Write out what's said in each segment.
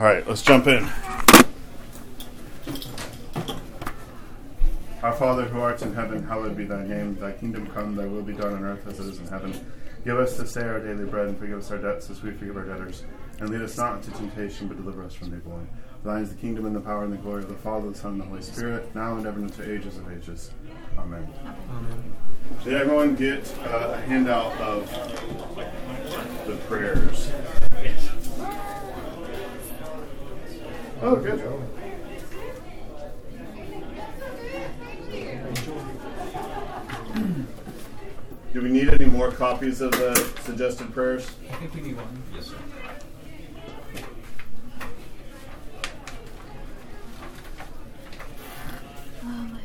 All right, let's jump in. Our Father who art in heaven, hallowed be thy name. Thy kingdom come, thy will be done on earth as it is in heaven. Give us this day our daily bread, and forgive us our debts as we forgive our debtors. And lead us not into temptation, but deliver us from the evil. Thine is the kingdom and the power and the glory of the Father, the Son, and the Holy Spirit, now and ever and into ages of ages. Amen. Amen. Did everyone get uh, a handout of the prayers? Oh, good. Do we need any more copies of the suggested prayers? I think we need one. Yes, sir.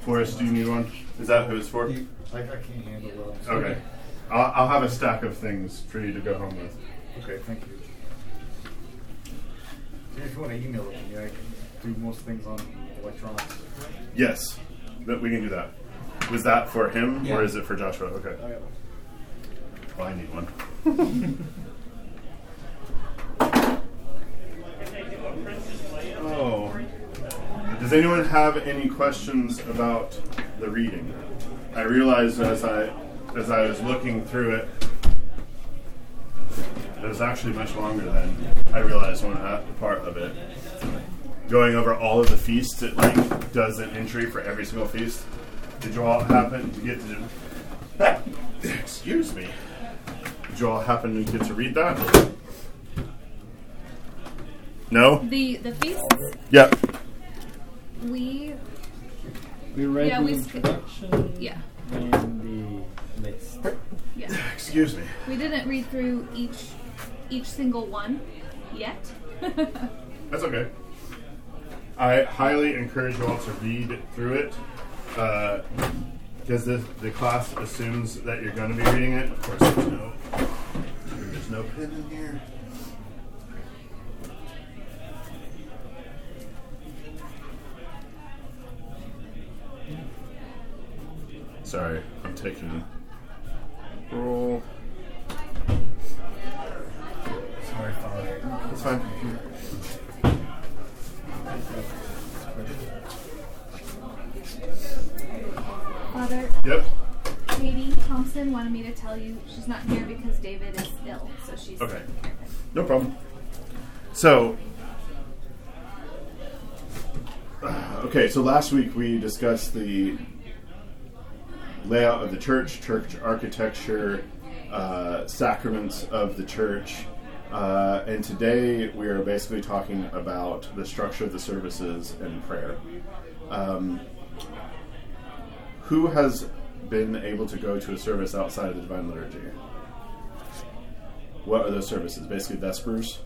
Forrest, do you need one? Is that who it's for? I, I can't handle it. Okay. I'll, I'll have a stack of things for you to go home with. Okay, thank you. If you want to email it to me, I can do most things on electronics. Yes, that we can do that. Was that for him Yeah. or is it for Joshua? Okay. I, Well, I need one. oh. Does anyone have any questions about the reading? I realized as I as I was looking through it, it was actually much longer than I realized when I part of it. Going over all of the feasts, it like does an entry for every single feast. Did you all happen to get to? Excuse me. Did you all happen to get to read that? No. The the feasts Yep. we We read Yeah, the we sk- introduction yeah and the list. yeah Excuse me. we didn't read through each each single one yet. That's okay. I highly encourage you all to read through it uh, because the, the class assumes that you're going to be reading it. Of course, there's no there's no pen in here. Sorry, I'm taking Thompson wanted me to tell you she's not here because David is ill, so she's Okay. taking care of him. No problem. So, okay, so last week we discussed the layout of the church, church architecture, uh, sacraments of the church, uh, and today we are basically talking about the structure of the services and prayer. Um, who has been able to go to a service outside of the Divine Liturgy? What are those services? Basically, Vespers.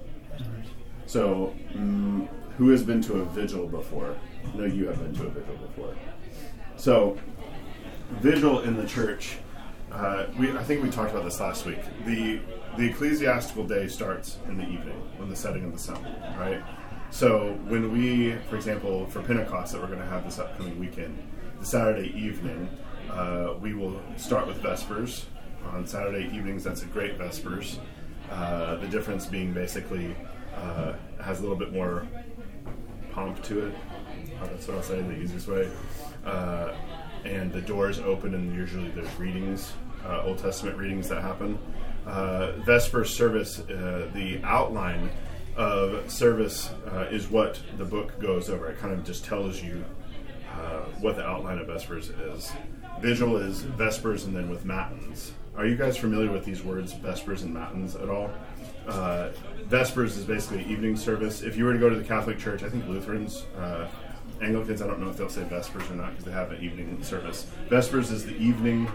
So, mm, who has been to a vigil before? No, you have been to a vigil before. So, vigil in the church. Uh, we, I think we talked about this last week. The the ecclesiastical day starts in the evening when the setting of the sun, right? So when we, for example, for Pentecost that we're going to have this upcoming weekend, the Saturday evening, uh, we will start with Vespers. On Saturday evenings, that's a great Vespers. Uh, the difference being basically uh, has a little bit more pomp to it. Uh, that's what I'll say the easiest way. Uh, and the doors open, and usually there's readings, uh, Old Testament readings that happen. Uh, Vesper service, the outline of service is what the book goes over. It kind of just tells you what the outline of Vespers is. Vigil is Vespers and then with Matins. Are you guys familiar with these words, Vespers and Matins, at all? Uh, Vespers is basically evening service. If you were to go to the Catholic Church, I think Lutherans, uh, Anglicans, I don't know if they'll say Vespers or not because they have an evening service. Vespers is the evening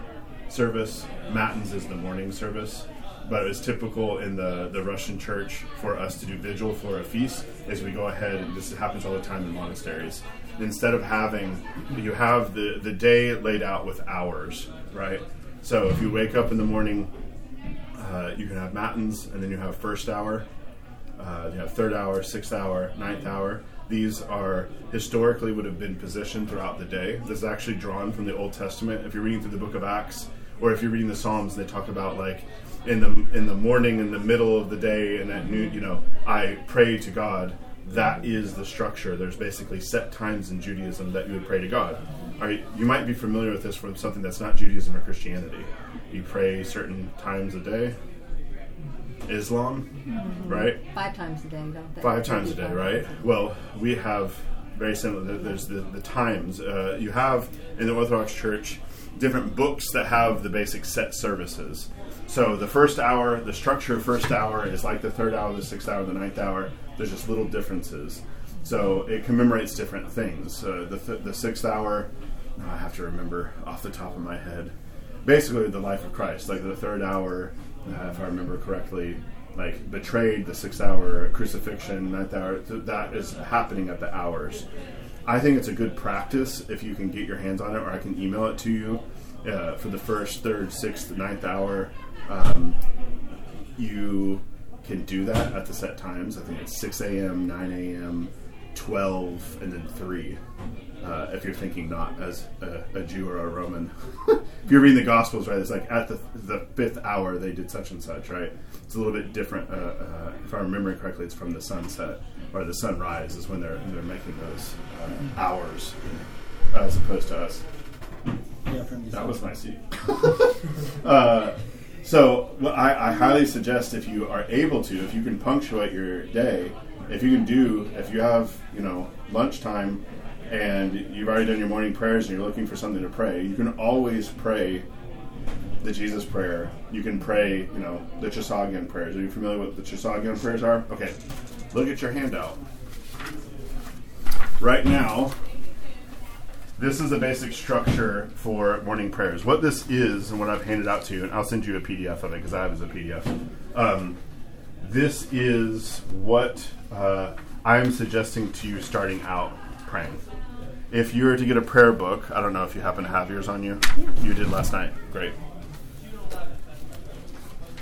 service, Matins is the morning service. But it's typical in the, the Russian church for us to do vigil for a feast is we go ahead, and this happens all the time in monasteries. Instead of having, you have the, the day laid out with hours, right? So if you wake up in the morning, uh, you can have matins, and then you have first hour, uh, you have third hour, sixth hour, ninth hour. These are historically would have been positioned throughout the day. This is actually drawn from the Old Testament. If you're reading through the Book of Acts, or if you're reading the Psalms, they talk about like in the in the morning, in the middle of the day, and at noon. You know, I pray to God. That is the structure. There's basically set times in Judaism that you would pray to God. Right, you might be familiar with this from something that's not Judaism or Christianity. You pray certain times a day. Islam, right? Five times a day, don't they? Five times a day, right? Well, we have very similar. There's the, the times. Uh, you have in the Orthodox Church different books that have the basic set services. So the first hour, the structure of first hour is like the third hour, the sixth hour, the ninth hour. There's just little differences. So it commemorates different things. Uh, the, th- the sixth hour, I have to remember off the top of my head. Basically, the life of Christ. Like the third hour, uh, if I remember correctly, like betrayed, the sixth hour, crucifixion, ninth hour. Th- that is happening at the hours. I think it's a good practice if you can get your hands on it, or I can email it to you uh, for the first, third, sixth, ninth hour. Um, you can do that at the set times. I think it's 6 a.m., 9 a.m., 12, and then 3. Uh, if you're thinking not as a, a Jew or a Roman. if you're reading the Gospels, right, it's like at the, the fifth hour they did such and such, right? It's a little bit different. Uh, uh, if I remember correctly, it's from the sunset or the sunrise is when they're they're making those uh, hours as opposed to us. Yeah, from That was my seat. so well, I, I highly suggest if you are able to, if you can punctuate your day, if you can do, if you have, you know, lunchtime and you've already done your morning prayers and you're looking for something to pray, you can always pray the Jesus prayer. You can pray, you know, the Trisagion prayers. Are you familiar with the Trisagion prayers are? Okay, look at your handout. Right now, this is a basic structure for morning prayers. What this is, and what I've handed out to you, and I'll send you a PDF of it because I have it as a PDF. Um, this is what uh, I'm suggesting to you starting out praying. If you were to get a prayer book, I don't know if you happen to have yours on you. Yeah. You did last night. Great.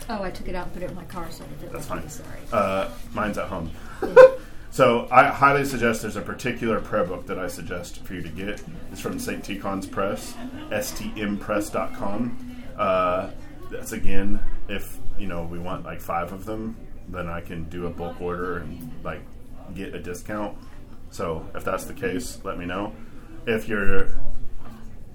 Oh, I took it out and put it in my car, so I did That's fine. Sorry. Uh, mine's at home. so I highly suggest there's a particular prayer book that I suggest for you to get. It's from St. Tikhon's Press, stmpress.com. Uh, that's again, if you know we want like five of them, then I can do a bulk order and like get a discount. So if that's the case, let me know. If you're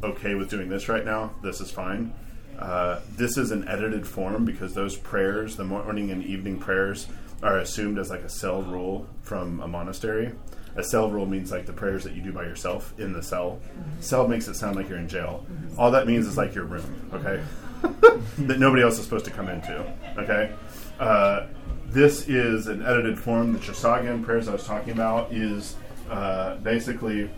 okay with doing this right now, this is fine. Uh, this is an edited form because those prayers, the morning and evening prayers, are assumed as like a cell rule from a monastery. A cell rule means like the prayers that you do by yourself in the cell. Cell makes it sound like you're in jail. All that means is like your room, okay? that nobody else is supposed to come into, okay? Uh, this is an edited form. The Trisagion prayers I was talking about is uh, basically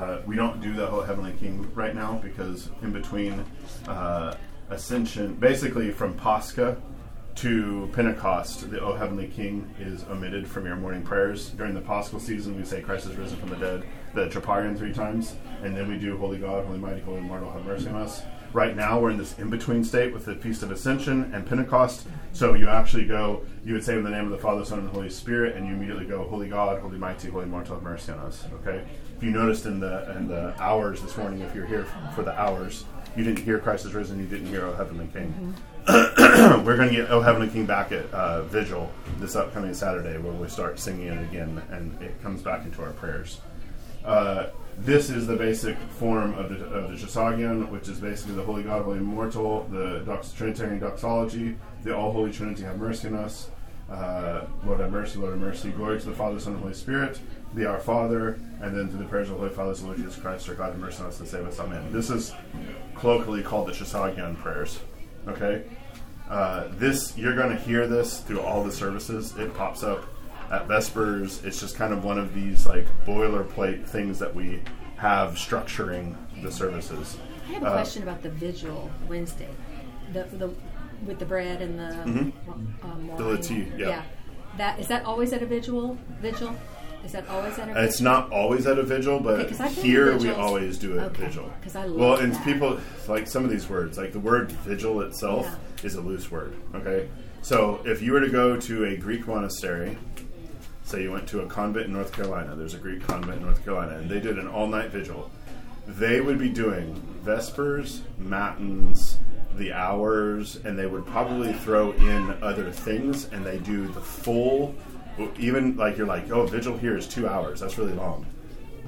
uh, we don't do the whole Heavenly King right now because in between uh, Ascension, basically from Pascha to Pentecost, the O Heavenly King is omitted from your morning prayers. During the Paschal season, we say Christ is risen from the dead, the Troparion three times, and then we do Holy God, Holy Mighty, Holy Immortal, have mercy on us. Right now, we're in this in between state with the Feast of Ascension and Pentecost. So you actually go, you would say in the name of the Father, Son, and Holy Spirit, and you immediately go, Holy God, Holy Mighty, Holy Immortal, have mercy on us. Okay. If you noticed in the in the hours this morning, if you're here for the hours, you didn't hear Christ is risen, you didn't hear O Heavenly King. Mm-hmm. We're going to get O Heavenly King back at uh, Vigil this upcoming Saturday, where we start singing it again, and it comes back into our prayers. Uh, this is the basic form of the, of the which is basically the Holy God, Holy Immortal, the dox- Trinitarian doxology, the All Holy Trinity have mercy on us, uh, Lord have mercy, Lord have mercy, glory to the Father, Son, and Holy Spirit, be our Father, and then through the prayers of the Holy Father, the Lord Jesus Christ, our God, have mercy on us and save us. Amen. This is colloquially called the Trisagion prayers. Okay? Uh, this you're going to hear this through all the services. It pops up at Vespers. It's just kind of one of these like boilerplate things that we have structuring the services. I have a Uh, question about the vigil Wednesday, the the with the bread and the Mhm. um, The wine. lity, yeah. That is that always at a vigil? Vigil is that always at a? It's not always at a vigil, but Okay, 'cause I've been to here we always do a Okay, vigil. 'cause I love well, and that. people like some of these words, like the word vigil itself is a loose word. Okay, so if you were to go to a Greek monastery, say you went to a convent in North Carolina, there's a Greek convent in North Carolina, and they did an all-night vigil. They would be doing vespers, matins, the hours, and they would probably throw in other things, and they do the full Even like you're like, oh, vigil here is two hours. That's really long.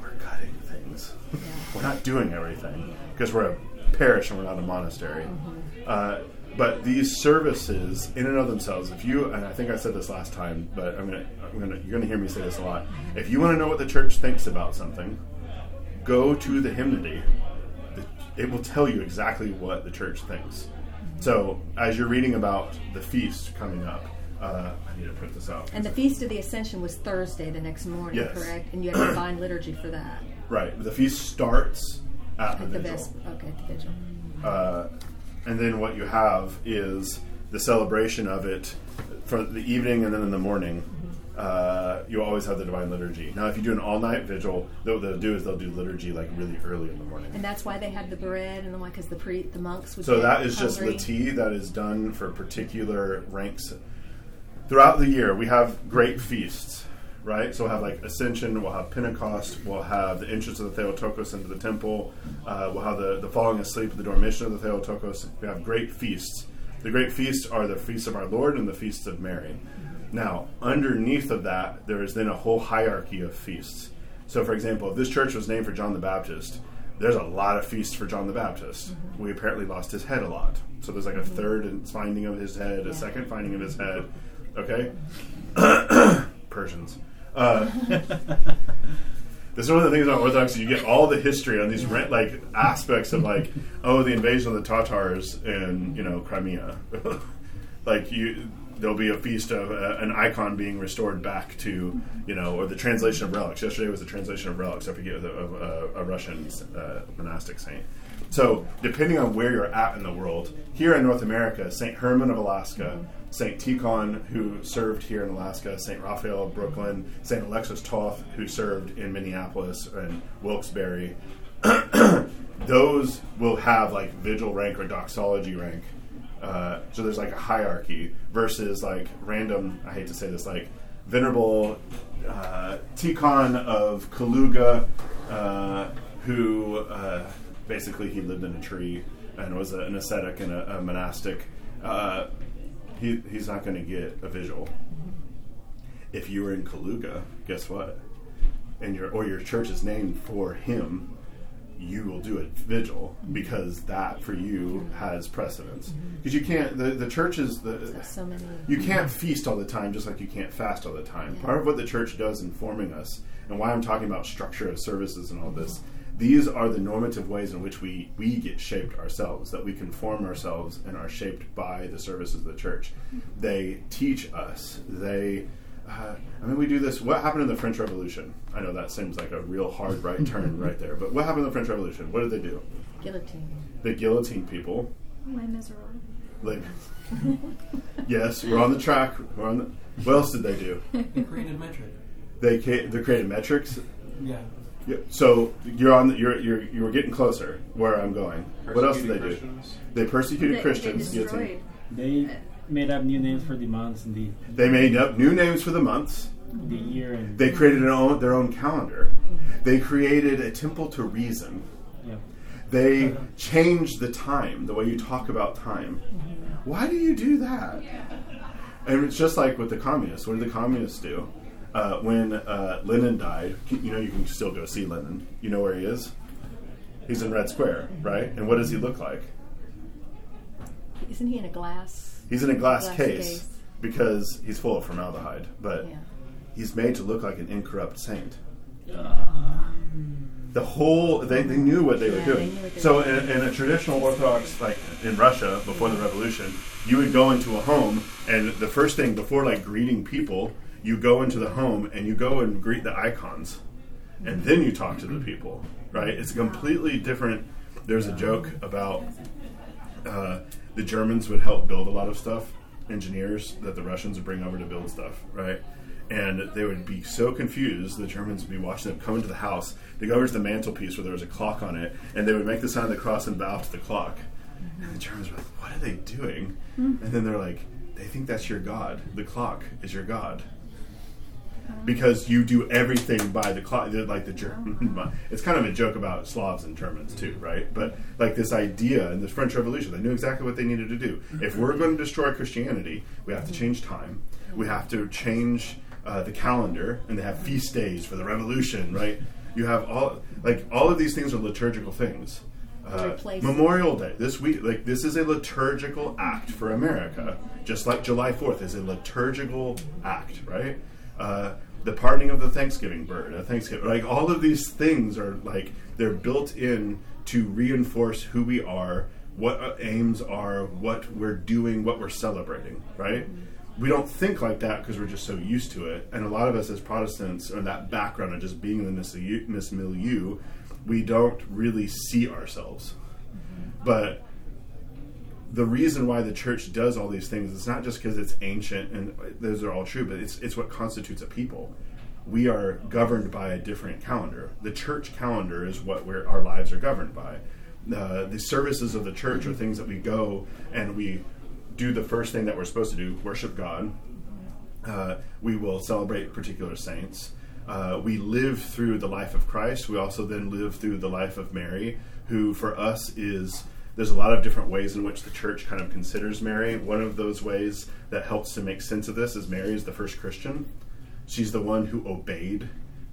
We're cutting things. we're not doing everything because we're a parish and we're not a monastery. Uh, but these services, in and of themselves, if you and I think I said this last time, but I'm gonna, I'm gonna you're gonna hear me say this a lot. If you want to know what the church thinks about something, go to the hymnody. It will tell you exactly what the church thinks. So as you're reading about the feast coming up, uh, I need to print this out. And the Feast of the Ascension was Thursday the next morning, Yes. correct? And you had a divine liturgy for that. right, the feast starts at the At the vigil. best. Okay, at the vigil. uh, and then what you have is the celebration of it for the evening and then in the morning. Uh, you always have the divine liturgy. Now, if you do an all-night vigil, what they'll do is they'll do liturgy like really early in the morning. And that's why they had the bread and the one because the pre the monks would. So that is just hungry. lity that is done for particular ranks. Throughout the year, we have great feasts, right? So we'll have like Ascension, we'll have Pentecost, we'll have the entrance of the Theotokos into the temple, uh, we'll have the, the falling asleep at the Dormition of the Theotokos. We have great feasts. The great feasts are the feasts of our Lord and the feasts of Mary. Now, underneath of that, there is then a whole hierarchy of feasts. So, for example, if this church was named for John the Baptist, there's a lot of feasts for John the Baptist. We apparently lost his head a lot. So there's like a third finding of his head, a second finding of his head. Okay? Persians. Uh, this is one of the things about Orthodoxy. You get all the history on these rent, like aspects of like, oh, the invasion of the Tatars in you know Crimea. like you, there'll be a feast of uh, an icon being restored back to you know, or the translation of relics. Yesterday was the translation of relics. I forget of, of uh, a Russian uh, monastic saint. So depending on where you're at in the world, here in North America, Saint Herman of Alaska. Saint Tikhon, who served here in Alaska, Saint Raphael Brooklyn, Saint Alexis Toth, who served in Minneapolis and Wilkes-Barre, those will have like vigil rank or doxology rank. Uh, so there's like a hierarchy versus like random. I hate to say this, like venerable uh, Tikhon of Kaluga, uh, who uh, basically he lived in a tree and was a, an ascetic and a, a monastic. He, he's not going to get a visual. If you were in Kaluga, guess what? And your or your church is named for him, you will do a vigil because that for you has precedence. Because you can't the the church is the So, you can't feast all the time just like you can't fast all the time. Part of what the church does in forming us, and why I'm talking about structure of services and all this, these are the normative ways in which we, we get shaped ourselves, that we conform ourselves and are shaped by the services of the church. They teach us. They, uh, I mean, we do this. What happened in the French Revolution? I know that seems like a real hard right turn right there, but what happened in the French Revolution? What did they do? Guillotine. They guillotine people. My miserable. Like, yes, we're on the track. We're on the, what else did they do? They created metric. They ca- they created metrics. Yeah. Yeah, so you're on. The, you're you're you're getting closer where I'm going. What else did they do? They persecuted They, Christians. they guillotine. destroyed. They made up new names for the months and the They made up new names for the months. the year and They created their own their own calendar. They created a temple to reason. yeah. They changed the time, the way you talk about time. Why do you do that? And it's just like with the communists. What did the communists do? Uh, when uh, Lenin died, you know, you can still go see Lenin. You know where he is? He's in Red Square, right? And what does he look like? Isn't he in a glass? He's in a glass, Glass case, case. because he's full of formaldehyde, but Yeah. he's made to look like an incorrupt saint. The whole they, they knew what they were Yeah, they doing. what they so were in, in a traditional Orthodox, like in Russia before the revolution, you would go into a home, and the first thing before like greeting people, you go into the home and you go and greet the icons, and then you talk to the people. Right? It's completely different. There's a joke about uh, the Germans would help build a lot of stuff, engineers that the Russians would bring over to build stuff, right? And they would be so confused. The Germans would be watching them come into the house. They go over to the mantelpiece where there was a clock on it, and they would make the sign of the cross and bow to the clock. And the Germans were like, "What are they doing?" And then they're like, "They think that's your god. The clock is your god." Because you do everything by the clock. Like the German, it's kind of a joke about Slavs and Germans too, right? But like this idea in the French Revolution, they knew exactly what they needed to do. If we're going to destroy Christianity, we have to change time. We have to change uh, the calendar, and they have feast days for the revolution, right? You have all like all of these things are liturgical things. Uh, Memorial Day this week, like this is a liturgical act for America, just like July Fourth is a liturgical act, right? Uh, the pardoning of the Thanksgiving bird, a Thanksgiving, like all of these things are like they're built in to reinforce who we are, what our aims are, what we're doing, what we're celebrating, right? We don't think like that because we're just so used to it, and a lot of us as Protestants, or that background of just being in this milieu, this milieu we don't really see ourselves. But the reason why the church does all these things is not just because it's ancient and those are all true, but it's it's what constitutes a people. We are governed by a different calendar. The church calendar is what our lives are governed by. Uh, the services of the church are things that we go and we do the first thing that we're supposed to do: worship God. Uh, we will celebrate particular saints. Uh, we live through the life of Christ. We also then live through the life of Mary, who for us is there's a lot of different ways in which the church kind of considers Mary. One of those ways that helps to make sense of this is Mary is the first Christian. She's the one who obeyed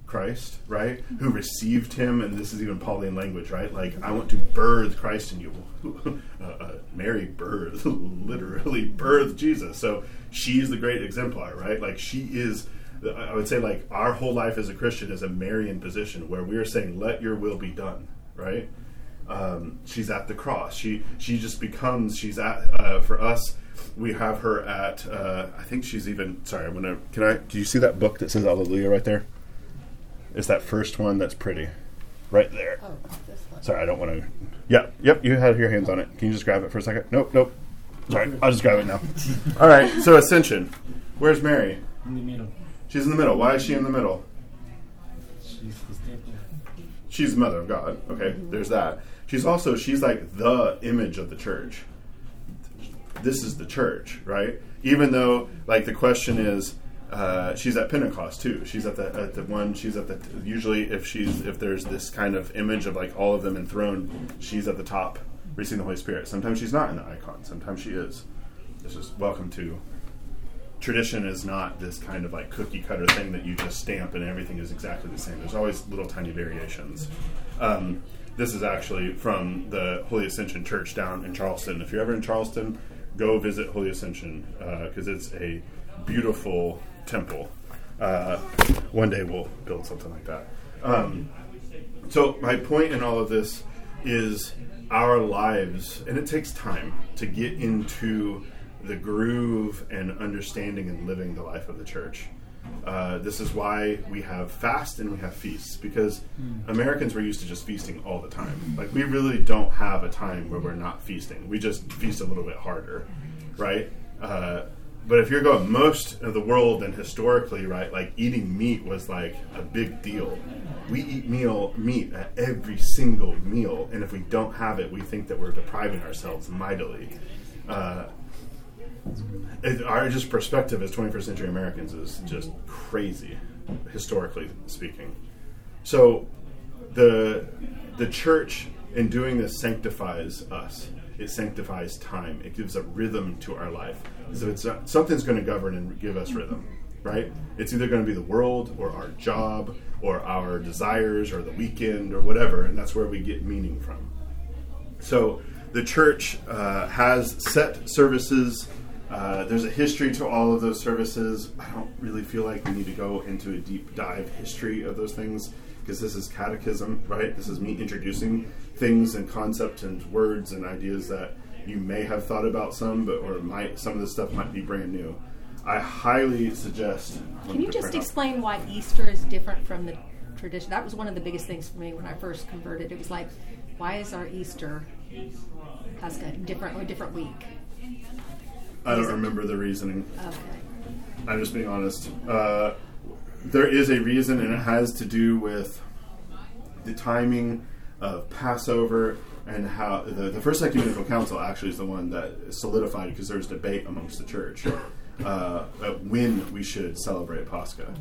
Christ, right? Who received him, and this is even Pauline language, right? Like, I want to birth Christ in you. uh, uh, Mary birthed, literally birthed Jesus. So she's the great exemplar, right? Like, she is I would say like our whole life as a Christian is a Marian position where we are saying, "Let Your will be done." Right? Um, she's at the cross. She she just becomes. She's at uh, for us. We have her at. Uh, I think she's even. Sorry, I'm gonna. Can I? Do you see that book that says Alleluia right there? It's that first one that's pretty, right there. Oh, this one. Sorry, I don't want to. Yeah, yep. You had your hands on it. Can you just grab it for a second? Nope, nope. Sorry, I'll just grab it now. All right. So Ascension. Where's Mary? In the middle. She's in the middle. Why is she in the middle? She's the. She's the mother of God. Okay, there's that. She's also she's like the image of the church. This is the church, right? Even though like the question is, uh, she's at Pentecost too. She's at the at the one. She's at the usually if she's if there's this kind of image of like all of them enthroned, she's at the top receiving the Holy Spirit. Sometimes she's not in the icon. Sometimes she is. This is welcome to tradition is not this kind of like cookie cutter thing that you just stamp and everything is exactly the same. There's always little tiny variations. Um, this is actually from the Holy Ascension Church down in Charleston. If you're ever in Charleston, go visit Holy Ascension because it's a beautiful temple. Uh, one day we'll build something like that. Um, so my point in all of this is our lives, and it takes time to get into the groove and understanding and living the life of the church. Uh, this is why we have fast and we have feasts because Americans were used to just feasting all the time. Like we really don't have a time where we're not feasting. We just feast a little bit harder, right? Uh, but if you're going most of the world and historically, right, like eating meat was like a big deal. We eat meal meat at every single meal, and if we don't have it, we think that we're depriving ourselves mightily. Uh, it, our just perspective as 21st century Americans is just crazy, historically speaking. So, the the church in doing this sanctifies us. It sanctifies time. It gives a rhythm to our life. So it's uh, something's going to govern and give us rhythm, right? It's either going to be the world or our job or our desires or the weekend or whatever, and that's where we get meaning from. So the church uh, has set services. Uh, there's a history to all of those services. I don't really feel like we need to go into a deep dive history of those things because this is catechism, right? This is me introducing things and concepts and words and ideas that you may have thought about some, but or might some of this stuff might be brand new. I highly suggest. Can you just explain why Easter is different from the tradition? That was one of the biggest things for me when I first converted. It was like, why is our Easter Pascha different or a different week? I don't remember the reasoning. Okay. I'm just being honest. Uh, there is a reason, and it has to do with the timing of Passover and how the, the First Ecumenical Council actually is the one that solidified because there was debate amongst the church uh, when we should celebrate Pascha.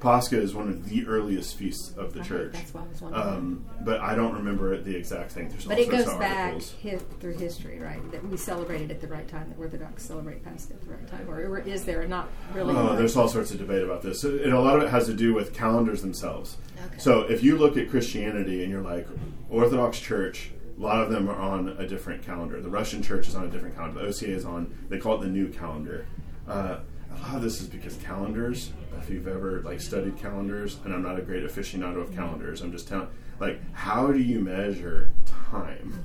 Pascha is one of the earliest feasts of the church. that's why I was wondering. Um, but I don't remember the exact thing. There's But it goes back hi- through history, right? That we celebrated at the right time. That Orthodox celebrate Pascha at the right time, or, or is there not really? Oh, there's all sorts of debate about this, and a lot of it has to do with calendars themselves. Okay. So if you look at Christianity and you're like Orthodox Church, a lot of them are on a different calendar. The Russian Church is on a different calendar. The OCA is on. They call it the new calendar. Uh, a lot of this is because calendars. If you've ever like studied calendars, and I'm not a great aficionado of calendars, I'm just telling. Like, how do you measure time?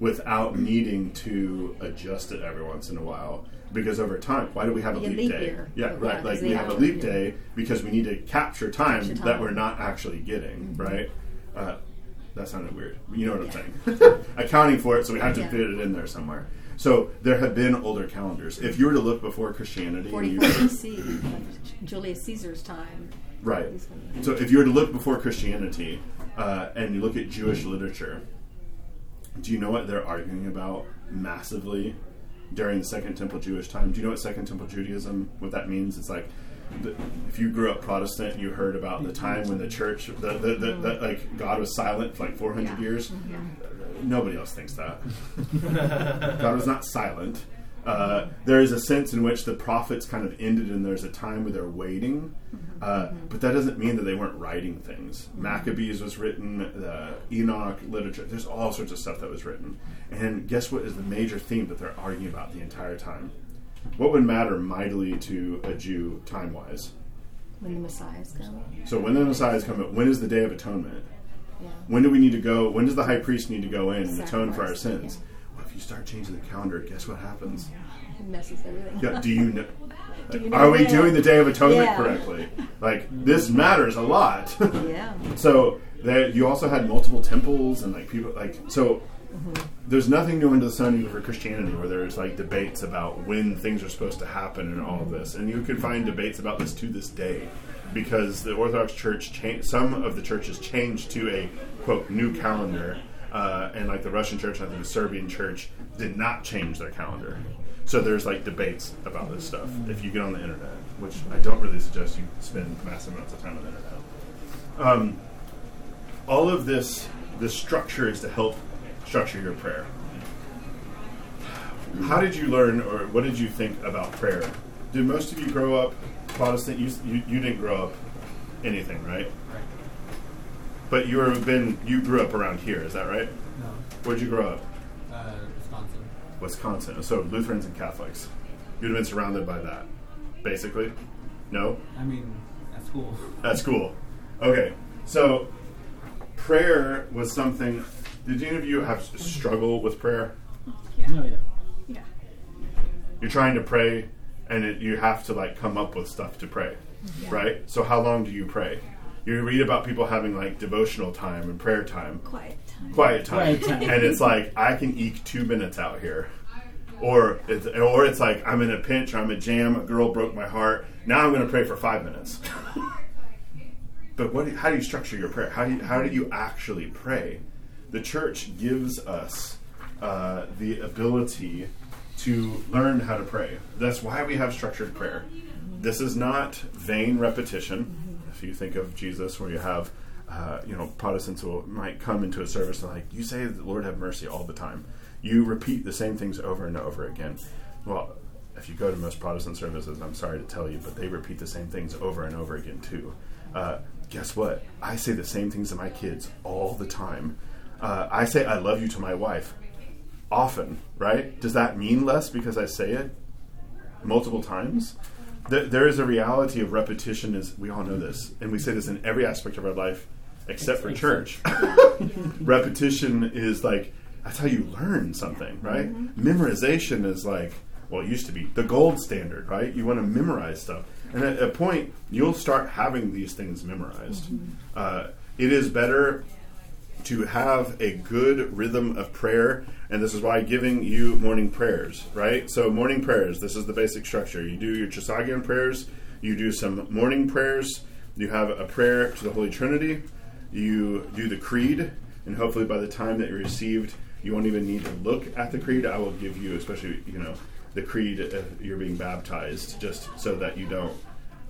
without needing to adjust it every once in a while. Because over time, why do we have a leap, leap day? year. Yeah, Yeah, right. Like we have a leap to- day because we need to capture time, Capture that we're not actually getting. Right. Uh, that sounded weird. You know what Yeah. I'm saying? Accounting for it, so we have to Yeah. fit it in there somewhere. So there have been older calendars. If you were to look before Christianity, you 44 BC, like Julius Caesar's time. Right. So if you were to look before Christianity uh, and you look at Jewish literature, do you know what they're arguing about massively during the Second Temple Jewish time? Do you know what Second Temple Judaism, what that means? It's like the, if you grew up Protestant, you heard about the time when the church, the, the, the, the, like God was silent for like 400 Yeah. years. Yeah. Nobody else thinks that. God was not silent. Uh, there is a sense in which the prophets kind of ended, and there's a time where they're waiting. Uh, but that doesn't mean that they weren't writing things. Maccabees was written, the Enoch literature. There's all sorts of stuff that was written. And guess what is the major theme that they're arguing about the entire time? What would matter mightily to a Jew time wise? When the Messiah's come. So when the Messiah is coming, when is the Day of Atonement? Yeah. When do we need to go? When does the high priest need to go in and atone for our sins? yeah. Well, if you start changing the calendar, guess what happens? It messes everything. Yeah, do you know? Do you like, know are we doing the Day of Atonement Yeah. correctly? Like this matters a lot. yeah. so there, you also had multiple temples and like people like so. Mm-hmm. There's nothing new under the sun even for Christianity where there's like debates about when things are supposed to happen and all of this, and you can find debates about this to this day because the Orthodox Church changed. Some of the churches changed to a quote new calendar, uh, and like the Russian Church, and I think the Serbian Church did not change their calendar. So there's like debates about this stuff if you get on the internet, which I don't really suggest you spend massive amounts of time on the internet. Um, all of this, this structure is to help structure your prayer. How did you learn, or what did you think about prayer? Did most of you grow up Protestant? You, you, you didn't grow up anything, right? Right. But you were been you grew up around here, is that right? No. Where'd you grow up? Uh, Wisconsin. Wisconsin. So Lutherans and Catholics. You'd have been surrounded by that, basically. No, I mean, at school. at school. Okay, so prayer was something. Did any of you have struggle with prayer? Yeah. No, yeah. Yeah. You're trying to pray, and it, you have to like come up with stuff to pray, right? So how long do you pray? You read about people having like devotional time and prayer time, Quiet time. quiet time, Quiet time. and it's like I can eke two minutes out here, or it's, or it's like I'm in a pinch, I'm a jam, a girl broke my heart. Now I'm going to pray for five minutes. but what? Do, how do you structure your prayer? How do you, how do you actually pray? The church gives us uh, the ability to learn how to pray. That's why we have structured prayer. This is not vain repetition. If you think of Jesus, where you have, uh, you know, Protestants will might come into a service and like you say, "Lord have mercy" all the time. You repeat the same things over and over again. Well, if you go to most Protestant services, I'm sorry to tell you, but they repeat the same things over and over again too. Uh, guess what? I say the same things to my kids all the time. Uh, I say "I love you" to my wife often, right? Does that mean less because I say it multiple times? There, there is a reality of repetition, as we all know this, and we say this in every aspect of our life except for church. repetition is like that's how you learn something, right? Memorization is like well, it used to be the gold standard, right? You want to memorize stuff, and at a point, you'll start having these things memorized. Uh, it is better to have a good rhythm of prayer, and this is why giving you morning prayers, right? So, morning prayers, this is the basic structure. You do your Trisagion prayers, you do some morning prayers, you have a prayer to the Holy Trinity, you do the creed, and hopefully by the time that you received, you won't even need to look at the creed. I will give you, especially, you know, the creed if you're being baptized, just so that you don't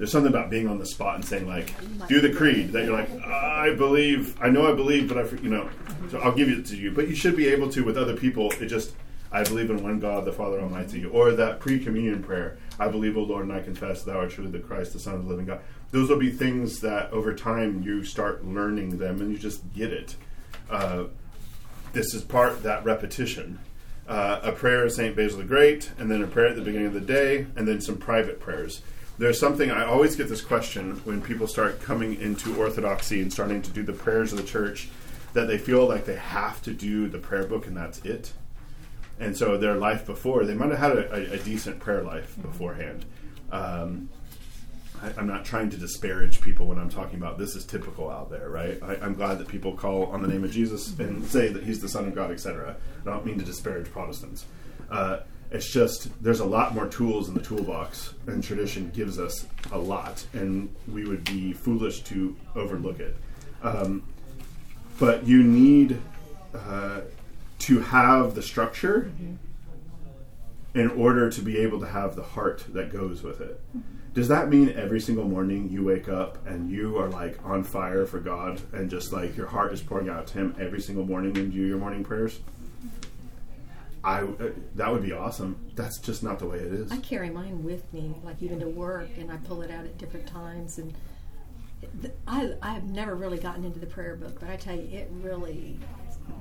There's something about being on the spot and saying like, "Do the creed." That you're like, "I believe. I know I believe, but I, for-" you know." So I'll give it to you, but you should be able to with other people. It just, I believe in one God, the Father Almighty, or that pre-communion prayer. I believe, O Lord, and I confess Thou art truly the Christ, the Son of the living God. Those will be things that over time you start learning them, and you just get it. Uh, this is part that repetition. Uh, a prayer of Saint Basil the Great, and then a prayer at the beginning of the day, and then some private prayers. There's something I always get this question when people start coming into Orthodoxy and starting to do the prayers of the church that they feel like they have to do the prayer book and that's it. And so their life before, they might have had a, a, a decent prayer life beforehand. Um, I, I'm not trying to disparage people when I'm talking about this is typical out there, right? I, I'm glad that people call on the name of Jesus and say that He's the Son of God, etc. I don't mean to disparage Protestants. Uh, it's just there's a lot more tools in the toolbox, and tradition gives us a lot, and we would be foolish to overlook it. Um, but you need uh, to have the structure in order to be able to have the heart that goes with it. Does that mean every single morning you wake up and you are like on fire for God and just like your heart is pouring out to Him every single morning when you do your morning prayers? I uh, that would be awesome. That's just not the way it is. I carry mine with me, like even to work, and I pull it out at different times. And th- I, I have never really gotten into the prayer book, but I tell you, it really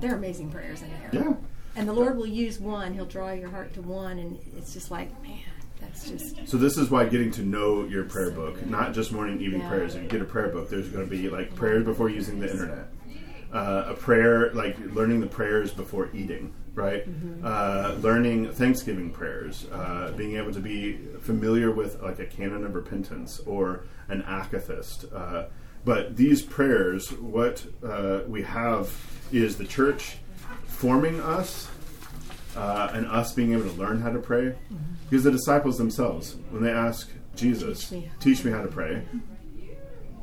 they're amazing prayers in there. Yeah. And the Lord will use one; He'll draw your heart to one, and it's just like, man, that's just So this is why getting to know your prayer book, not just morning evening Yeah. prayers. If you get a prayer book, there's going to be like prayers before using the internet, uh, a prayer like learning the prayers before eating, right? Uh, learning Thanksgiving prayers, uh, being able to be familiar with like a canon of repentance or an akathist. Uh, but these prayers, what uh, we have is the church forming us uh, and us being able to learn how to pray. Because the disciples themselves, when they ask Jesus, Teach me. teach me how to pray,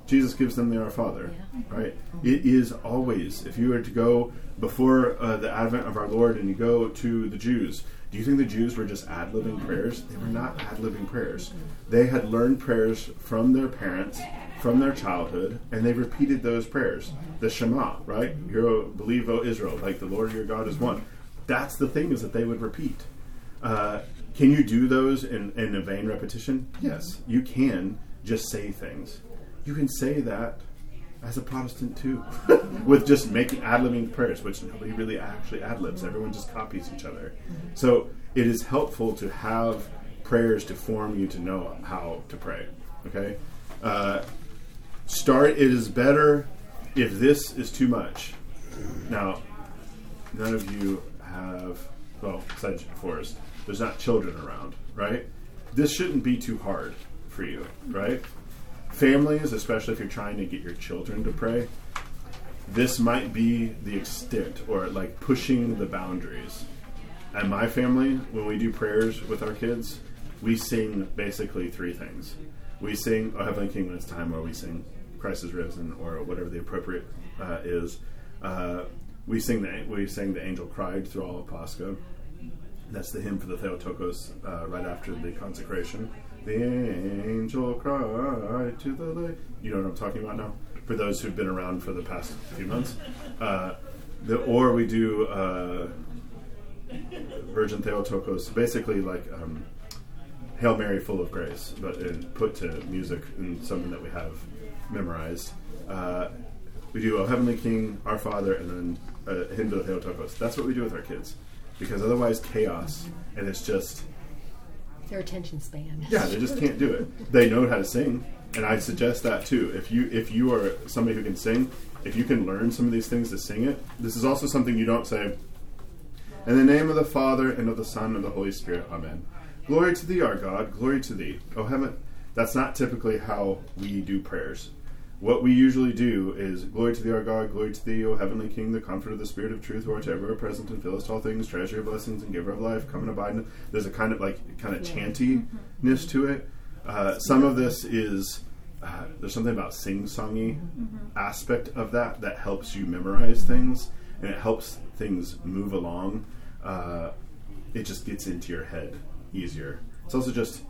Jesus gives them the Our Father, Yeah. right? It is always, if you were to go before uh, the advent of our Lord and you go to the Jews, do you think the Jews were just ad libbing prayers? They were not ad libbing prayers. They had learned prayers from their parents, from their childhood, and they repeated those prayers. The Shema, right? You believe, O Israel, like the Lord your God is one. That's the thing is that they would repeat. Uh, can you do those in, in a vain repetition? Yes, you can just say things. You can say that as a Protestant too, with just making ad libbing prayers, which nobody really actually ad libs. Everyone just copies each other. So it is helpful to have prayers to form you to know how to pray. Okay, uh, start. It is better if this is too much. Now, none of you have well, besides Forrest, there's not children around, right? This shouldn't be too hard for you, right? Families, especially if you're trying to get your children to pray, this might be the extent or like pushing the boundaries. At my family, when we do prayers with our kids, we sing basically three things. We sing "O Heavenly King" when it's time, or we sing "Christ is Risen," or whatever the appropriate uh, is. Uh, we sing the we sing the angel cried through all of Pascha. That's the hymn for the Theotokos uh, right after the consecration. The angel cried to the. You know what I'm talking about now? For those who've been around for the past few months. Uh, the, or we do uh, Virgin Theotokos, basically like um, Hail Mary, full of grace, but in, put to music and something that we have memorized. Uh, we do O Heavenly King, Our Father, and then hymn to the Theotokos. That's what we do with our kids, because otherwise chaos, and it's just their attention span. yeah, they just can't do it. They know how to sing, and I suggest that too. If you if you are somebody who can sing, if you can learn some of these things to sing it, this is also something you don't say. In the name of the Father and of the Son and of the Holy Spirit, Amen. Glory to thee, our God. Glory to thee. Oh heaven. That's not typically how we do prayers. What we usually do is glory to thee, our God, glory to thee, O heavenly King, the comfort of the Spirit of truth, who art ever present and fillest all things, treasure of blessings and giver of life, come and abide. in- There's a kind of like kind of chantiness to it. Uh, some of this is uh, there's something about sing-songy aspect of that that helps you memorize things and it helps things move along. Uh, it just gets into your head easier. It's also just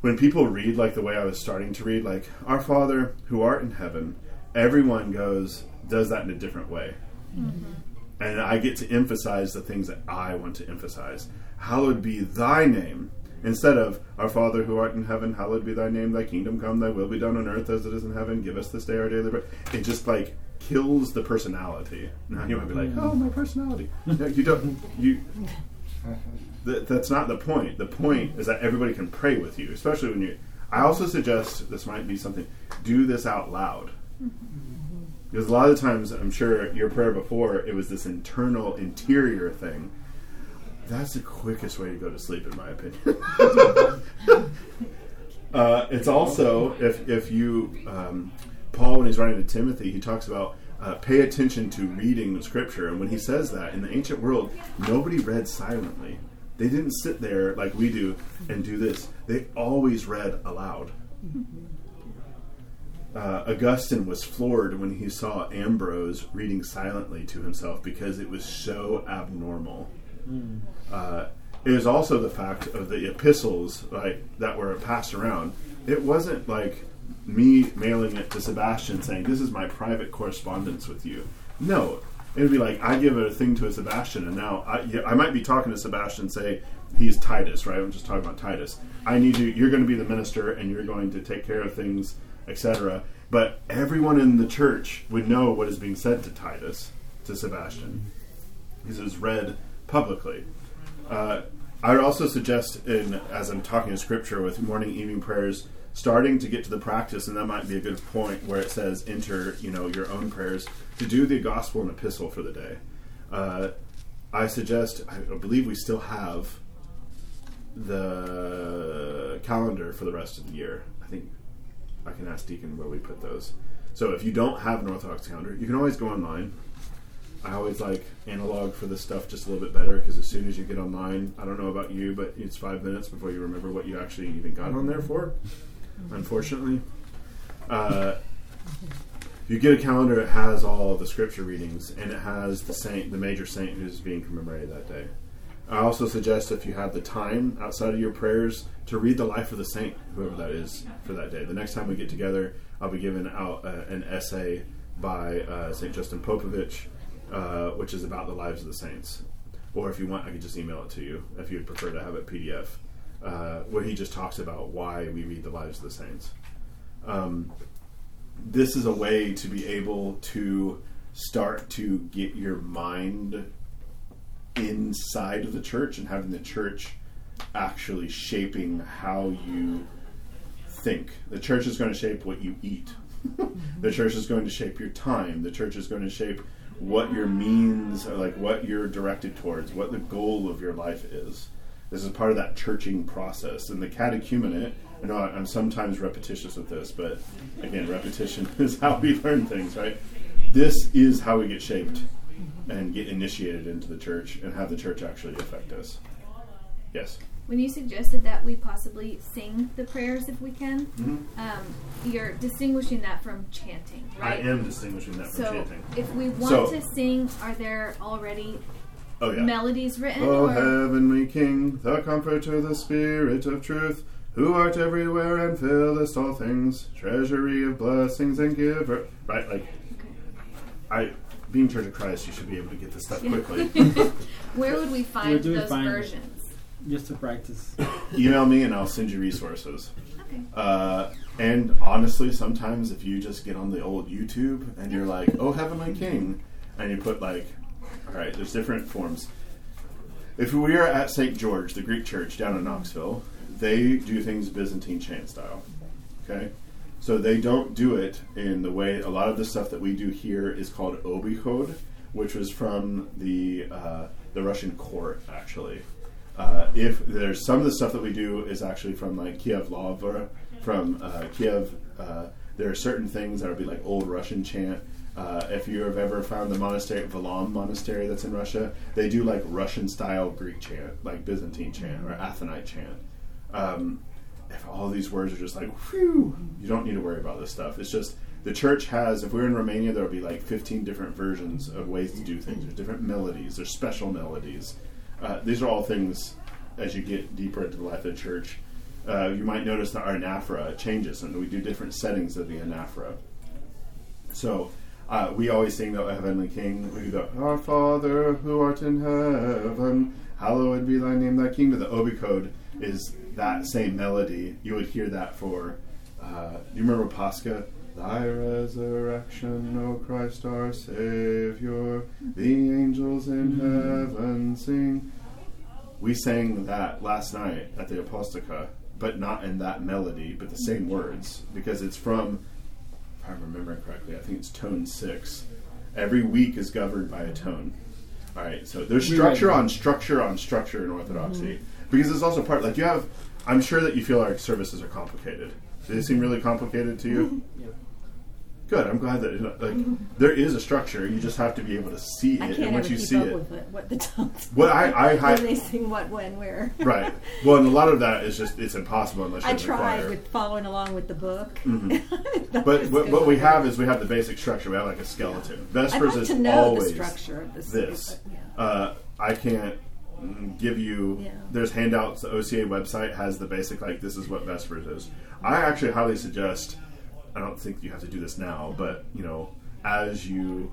when people read like the way I was starting to read, like "Our Father who art in heaven," everyone goes does that in a different way, mm-hmm. and I get to emphasize the things that I want to emphasize. Hallowed be Thy name. Instead of "Our Father who art in heaven, hallowed be Thy name. Thy kingdom come. Thy will be done on earth as it is in heaven. Give us this day our daily bread." It just like kills the personality. Now you might be like, mm-hmm. "Oh, my personality." No, you don't. You Th- that's not the point. The point is that everybody can pray with you, especially when you. I also suggest this might be something. Do this out loud, because a lot of times I'm sure your prayer before it was this internal interior thing. That's the quickest way to go to sleep, in my opinion. uh, it's also if if you um, Paul when he's writing to Timothy, he talks about uh, pay attention to reading the scripture, and when he says that in the ancient world, nobody read silently. They didn't sit there like we do and do this. They always read aloud. Uh, Augustine was floored when he saw Ambrose reading silently to himself because it was so abnormal. Uh, it was also the fact of the epistles like that were passed around. It wasn't like me mailing it to Sebastian saying, "This is my private correspondence with you." No, it would be like I give a thing to a Sebastian, and now I, yeah, I might be talking to Sebastian. Say he's Titus, right? I'm just talking about Titus. I need you. You're going to be the minister, and you're going to take care of things, etc. But everyone in the church would know what is being said to Titus, to Sebastian, because it read publicly. Uh, I would also suggest, in as I'm talking in scripture with morning, evening prayers, starting to get to the practice, and that might be a good point where it says enter, you know, your own prayers to do the gospel and epistle for the day. Uh, I suggest, I believe we still have the calendar for the rest of the year. I think I can ask Deacon where we put those. So if you don't have an Orthodox calendar, you can always go online. I always like analog for this stuff just a little bit better because as soon as you get online, I don't know about you, but it's five minutes before you remember what you actually even got on there for. Unfortunately, uh, you get a calendar. It has all the scripture readings and it has the saint, the major saint who's being commemorated that day. I also suggest if you have the time outside of your prayers to read the life of the saint, whoever that is, for that day. The next time we get together, I'll be giving out uh, an essay by uh, Saint Justin Popovich, uh, which is about the lives of the saints. Or if you want, I could just email it to you if you'd prefer to have it PDF, uh, where he just talks about why we read the lives of the saints. Um, this is a way to be able to start to get your mind inside of the church and having the church actually shaping how you think. The church is going to shape what you eat. the church is going to shape your time. The church is going to shape what your means, like what you're directed towards, what the goal of your life is. This is part of that churching process. And the catechumenate, I know I'm sometimes repetitious with this, but again, repetition is how we learn things, right? This is how we get shaped and get initiated into the church and have the church actually affect us. Yes. When you suggested that we possibly sing the prayers if we can, Mhm. um, you're distinguishing that from chanting, right? I am distinguishing that from so chanting. if we want So- to sing, are there already Oh, yeah. melodies written? O or heavenly King, the comforter, the spirit of truth, who art everywhere and fillest all things, treasury of blessings and giver. Right? Like, Okay. I, being Church of Christ, you should be able to get this stuff Yeah. quickly. Where would we find do we those find- versions? just to practice. Email me and I'll send you resources. Okay. Uh, and honestly, sometimes if you just get on the old YouTube and you're like, "Oh, Heavenly King," and you put like, all right, there's different forms. If we are at St. George, the Greek church down in Knoxville, they do things Byzantine chant style. Okay, so they don't do it in the way a lot of the stuff that we do here is called obikhod, which was from the uh, the Russian court actually. Uh, if there's some of the stuff that we do is actually from like Kiev Lavra, from uh, Kiev. Uh, there are certain things that would be like old Russian chant. Uh, if you have ever found the monastery, Valaam Monastery, that's in Russia, they do like Russian style Greek chant, like Byzantine chant or Athonite chant. Um, if all these words are just like, whew, you don't need to worry about this stuff. It's just the church has. If we're in Romania, there will be like 15 different versions of ways to do things. There's different melodies. There's special melodies. Uh, these are all things as you get deeper into the life of the church. uh, you might notice that our anaphora changes, and we do different settings of the anaphora. So uh, we always sing the Heavenly King. We go, Our Father who art in heaven, hallowed be thy name, thy kingdom. The obikhod is that same melody. You would hear that for. Uh, do you remember Pascha? Thy resurrection, O Christ our Savior, the angels in heaven sing. We sang that last night at the Aposticha, but not in that melody, but the same words, because it's from, if I'm remembering correctly, I think it's tone six. Every week is governed by a tone. All right, so there's structure on structure on structure in Orthodoxy, mm-hmm. because it's also part. Like you have, I'm sure that you feel our services are complicated. Do they seem really complicated to you? Mm-hmm. Good. I'm glad that like there is a structure. You just have to be able to see it, I can't and once ever you keep see up it, with it, what the tongues. What I- I- I- when they sing what, when, where. right. Well, and a lot of that is just it's impossible unless you're I the choir. with following along with the book. Mhm. That But was what, what we have is we have the basic structure. We have like a skeleton. I'd Vespers like is to know always the structure of this. this. but, yeah. Uh, I can't mm, give you. Yeah. There's handouts. The OCA website has the basic like this is what Vespers is. I actually highly suggest. I don't think you have to do this now, but you know, as you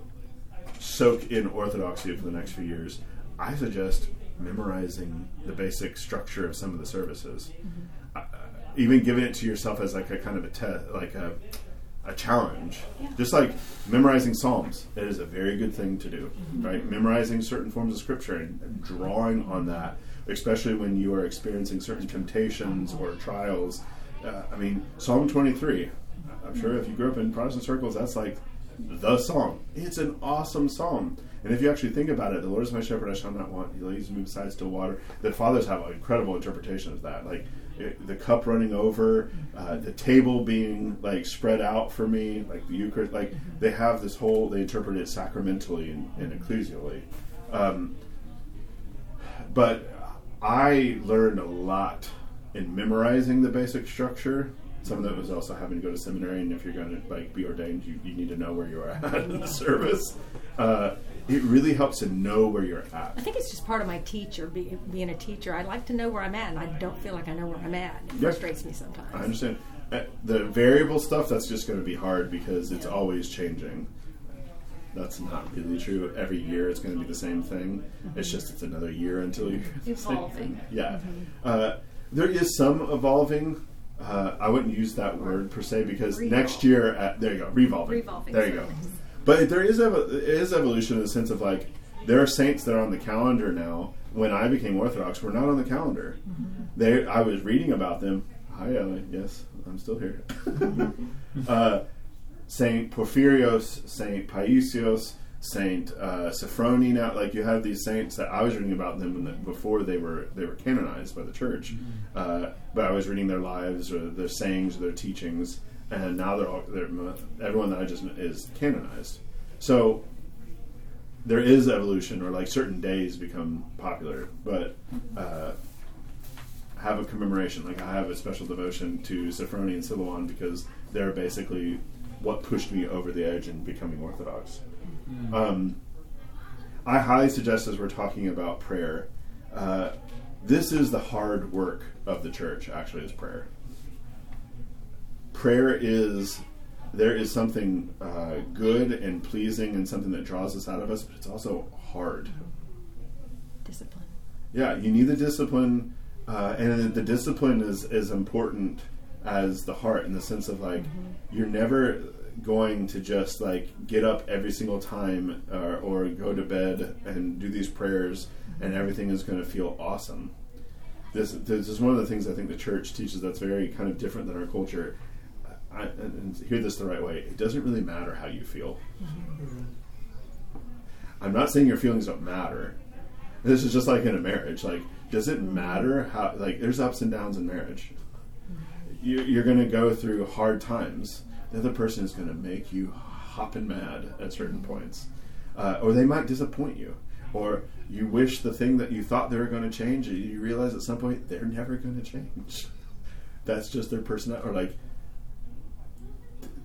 soak in Orthodoxy for the next few years, I suggest memorizing the basic structure of some of the services. Mm-hmm. Uh, even giving it to yourself as like a kind of a test, like a a challenge. Yeah. Just like memorizing Psalms, it is a very good thing to do, Mm-hmm. right? Memorizing certain forms of Scripture and drawing on that, especially when you are experiencing certain temptations or trials. Uh, I mean, Psalm 23. I'm sure if you grew up in Protestant circles, that's like the song. It's an awesome song. And if you actually think about it, the Lord is my shepherd, I shall not want. He leads me beside still water. The fathers have an incredible interpretation of that. Like it, the cup running over, uh, the table being like spread out for me, like the Eucharist. Like they have this whole, they interpret it sacramentally and, and ecclesially. Um, but I learned a lot in memorizing the basic structure. Some of that was also having to go to seminary, and if you're going to like be ordained, you, you need to know where you are at in the service. Uh, it really helps to know where you're at. I think it's just part of my teacher, be, being a teacher. I like to know where I'm at, and I don't feel like I know where I'm at. It Yeah. frustrates me sometimes. I understand. Uh, the variable stuff that's just going to be hard because it's Yeah. always changing. That's not really true. Every year it's going to be the same thing. It's just it's another year until you the same Evolving. Yeah, uh, there is some evolving. Uh, I wouldn't use that word per se because Revolve. next year, at, there you go, revolving. Revolving, There you go. But there is it is evolution in the sense of like there are saints that are on the calendar now. When I became Orthodox, were not on the calendar. They, I was reading about them. Hi, Ellie. Yes, I'm still here. uh, Saint Porphyrios, Saint Paisios, Saint uh, Sophrony. Now, like you have these saints that I was reading about them the, before they were they were canonized by the church. Uh, but I was reading their lives or their sayings or their teachings, and now they're all they're, everyone that I just met is canonized. So there is evolution, or like certain days become popular, but. Uh, have a commemoration. Like I have a special devotion to Sophrony and Silouan because they're basically what pushed me over the edge in becoming Orthodox. Um, I highly suggest, as we're talking about prayer, uh, this is the hard work of the church. Actually, is prayer. Prayer is there is something uh, good and pleasing and something that draws us out of us, but it's also hard. Discipline. Yeah, you need the discipline, uh, and the discipline is as important as the heart in the sense of like you're never going to just like get up every single time uh, or go to bed and do these prayers and everything is going to feel awesome. This, this is one of the things I think the church teaches that's very kind of different than our culture. I, and, hear this the right way. It doesn't really matter how you feel. I'm not saying your feelings don't matter. This is just like in a marriage. Like, does it matter how? Like, there's ups and downs in marriage. You, you're going to go through hard times. The other person is going to make you hopping mad at certain points, uh, or they might disappoint you, or you wish the thing that you thought they were going to change, you realize at some point they're never going to change. That's just their personality. Or like,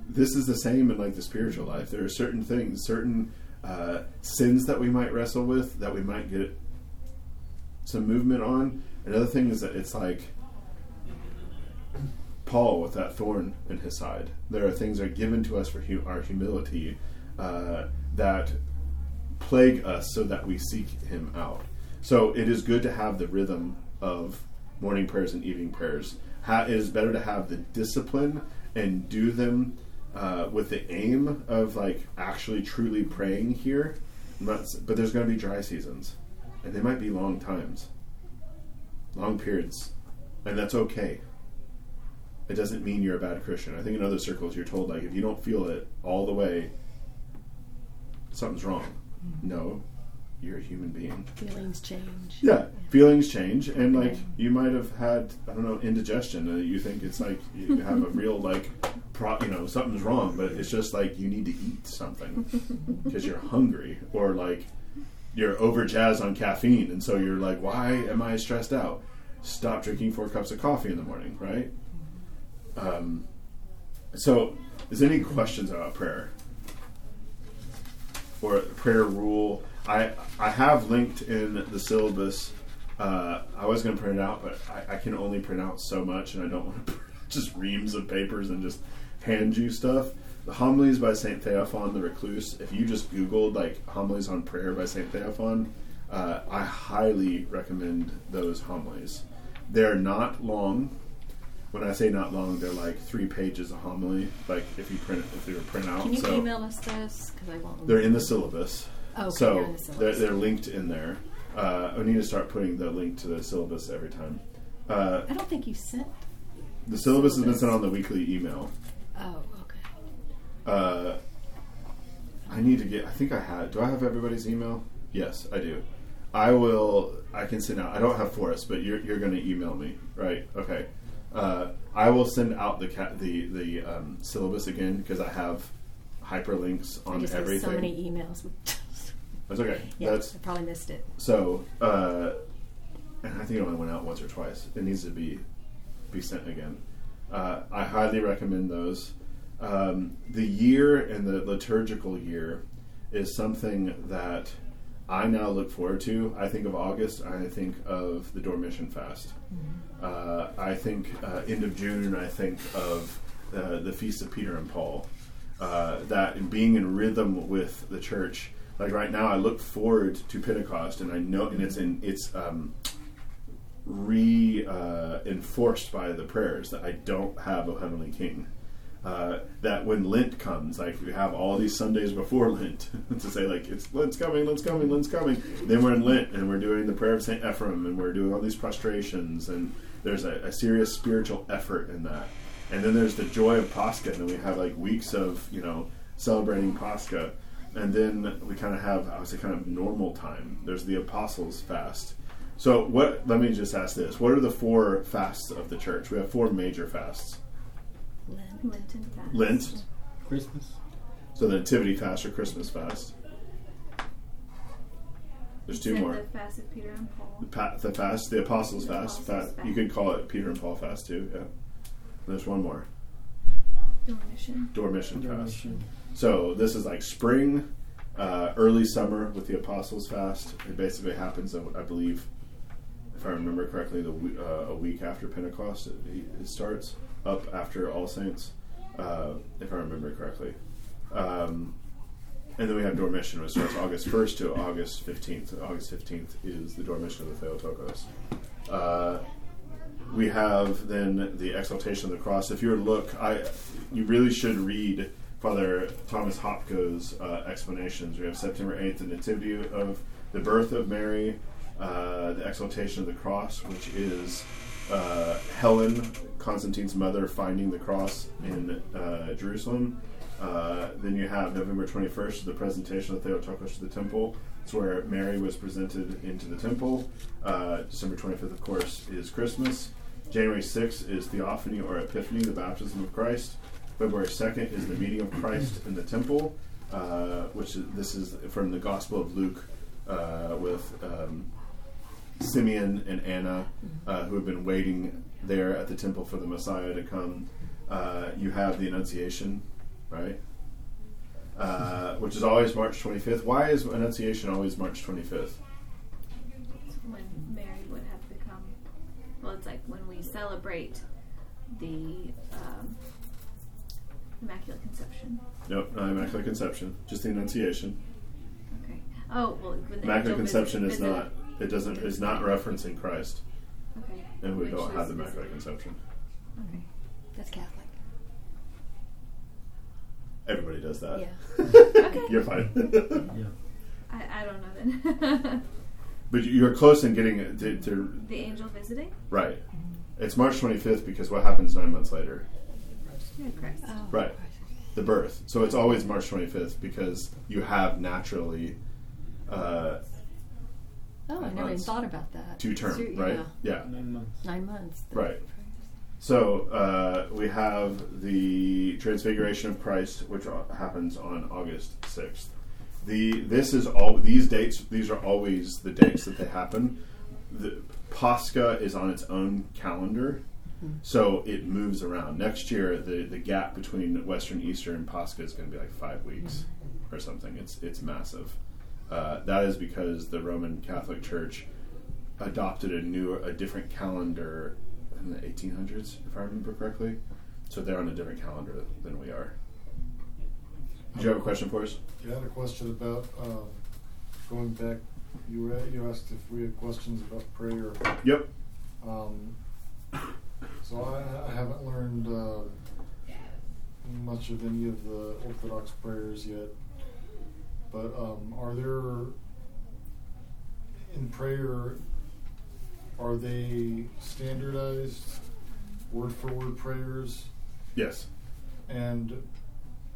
this is the same in like the spiritual life. There are certain things, certain uh, sins that we might wrestle with, that we might get some movement on. Another thing is that it's like Paul with that thorn in his side. There are things that are given to us for hu- our humility uh, that plague us so that we seek Him out. So it is good to have the rhythm of morning prayers and evening prayers. Ha- it is better to have the discipline and do them uh, with the aim of like actually truly praying here. But there's going to be dry seasons, and they might be long times, long periods, and that's okay. It doesn't mean you're a bad Christian. I think in other circles you're told like if you don't feel it all the way, something's wrong. Mm-hmm. No, you're a human being. Feelings change. Yeah, feelings change, and like you might have had, I don't know, indigestion. And you think it's like you have a real like, pro, you know, something's wrong, but it's just like you need to eat something because you're hungry, or like you're over jazzed on caffeine, and so you're like, why am I stressed out? Stop drinking four cups of coffee in the morning, right? Um, so, is there any questions about prayer? or prayer rule. I I have linked in the syllabus. Uh, I was going to print it out, but I, I can only print out so much, and I don't want to just reams of papers and just hand you stuff. The homilies by Saint Theophan the Recluse. If you just Googled like homilies on prayer by Saint Theophan, uh, I highly recommend those homilies. They're not long. When I say not long, they're like three pages of homily. Like if you print it, if they were print out. Can you so email us this? Because I won't. they're in the syllabus. Oh, okay, so they're in the they're, they're linked in there. Uh, I need to start putting the link to the syllabus every time. Uh, I don't think you sent. the syllabus has been sent on the weekly email. Oh, okay. Uh, I need to get. I think I had. Do I have everybody's email? Yes, I do. I will. I can send out. I don't have Forrest, but you're you're going to email me, right? Okay. Uh, I will send out the ca- the the um, syllabus again because I have hyperlinks I on just get everything. so many emails. That's okay. yeah, That's I probably missed it. So, uh, and I think it only went out once or twice. It needs to be be sent again. Uh, I highly recommend those. Um, the year and the liturgical year is something that I now look forward to. I think of August. I think of the Dormition fast. Uh, I think uh, end of June. I think of uh, the feast of Peter and Paul. Uh, that being in rhythm with the church. Like right now, I look forward to Pentecost, and I know, and it's in it's um, re uh, by the prayers that I don't have a heavenly King. That when Lent comes, like we have all these Sundays before Lent to say like it's Lent's coming, Lent's coming, Lent's coming. Then we're in Lent and we're doing the prayer of Saint Ephraim and we're doing all these prostrations and there's a, a serious spiritual effort in that. And then there's the joy of Pascha, and then we have like weeks of you know celebrating Pascha, and then we kind of have I would say kind of normal time. There's the Apostles' fast. So what? Let me just ask this: What are the four fasts of the church? We have four major fasts. Lent. Lenten fast. Lent, Christmas. so the Nativity fast or Christmas fast. There's two more. The fast of Peter and Paul. The, pa- the fast, the Apostles' The fast. Apostles' Fa- you fast. could call it Peter and Paul fast too. Yeah. There's one more. Dormition. Dormition fast. Dormition. So this is like spring, uh, early summer with the Apostles' Fast. It basically happens, uh, I believe, if I remember correctly, the we- uh, a week after Pentecost. It, it starts up after All Saints, uh, if I remember correctly. Um, and then we have Dormition, which starts August 1st to August 15th. August 15th is the Dormition of the Theotokos. Uh, we have then the exaltation of the cross. If you were to look, I you really should read Father Thomas Hopko's uh, explanations. We have September eighth, the nativity of the birth of Mary, uh, the exaltation of the cross, which is uh, Helen, Constantine's mother, finding the cross in uh, Jerusalem. Uh, then you have November 21st, the presentation of Theotokos to the temple. It's where Mary was presented into the temple. Uh, December 25th, of course, is Christmas. January 6th is Theophany or Epiphany, the baptism of Christ. February 2nd is the meeting of Christ in the temple, uh, which is, this is from the Gospel of Luke uh, with um, Simeon and Anna, uh, who have been waiting there at the temple for the Messiah to come. You have the Annunciation, right? Uh, which is always March 25th. Why is Annunciation always March 25th? when Mary would have become. Well, it's like when we celebrate the um, Immaculate Conception. Nope, not Immaculate Conception, just the Annunciation. Okay. Oh well, when the Immaculate angel Conception visit- is not. It doesn't. Is not referencing Christ, Okay. and we Which don't have the Immaculate. Conception. Okay. That's Catholic. Everybody does that. Yeah. Okay. You're fine. Yeah. I, I don't know then. but you're close in getting it to, to the angel visiting? right. It's March 25th because what happens nine months later? Yeah, Oh, Right. The birth. So it's always March 25th because you have naturally uh, Oh, I Nine never even thought about that. two term, So, right? Yeah. Yeah. Nine months. Nine months. Right. So uh, we have the Transfiguration of Christ, which happens on August sixth. The this is all these dates. These are always the dates that they happen. The Pascha is on its own calendar, so it moves around. Next year, the the gap between Western Easter and Pascha is going to be like five weeks or something. It's it's massive. Uh, that is because the Roman Catholic Church adopted a new, a different calendar in the 1800s, if I remember correctly. So they're on a different calendar than we are. Do you have a question for us? You had a question about um, going back. You were, you asked if we had questions about prayer. Yep. Um, so I, I haven't learned uh, much of any of the Orthodox prayers yet. But um, are there in prayer? Are they standardized word for word prayers? Yes. And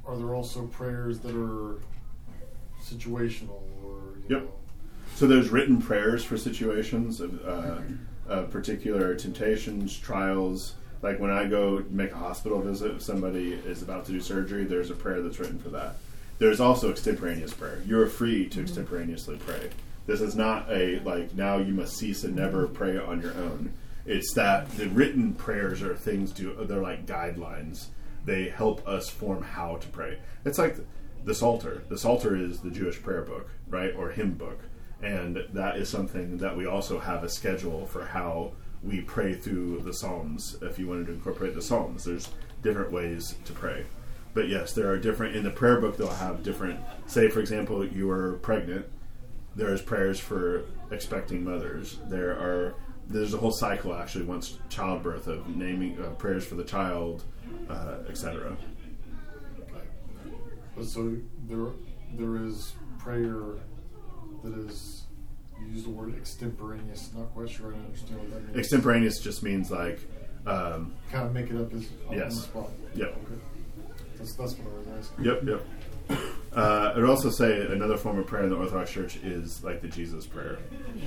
are there also prayers that are situational or you Yep. know, So there's written prayers for situations of uh, uh, particular temptations, trials. Like when I go make a hospital visit, if somebody is about to do surgery, there's a prayer that's written for that. There's also extemporaneous prayer. You're free to extemporaneously pray. This is not a like now you must cease and never pray on your own. It's that the written prayers are things to they're like guidelines. They help us form how to pray. It's like the Psalter. The Psalter is the Jewish prayer book, right, or hymn book, and that is something that we also have a schedule for how we pray through the Psalms. If you wanted to incorporate the Psalms, there's different ways to pray. But yes, there are different in the prayer book. They'll have different. Say, for example, you are pregnant. There's prayers for expecting mothers. There are there's a whole cycle actually once childbirth of naming uh, prayers for the child, uh, etc. So there, there is prayer that is. You use the word extemporaneous. Not quite sure I understand what that means. Extemporaneous just means like, um, Kind of make it up as on Yes. the spot. Yep. Okay. That's that's what I was asking. yep, yep. Uh, I'd also say another form of prayer in the Orthodox Church is like the Jesus prayer,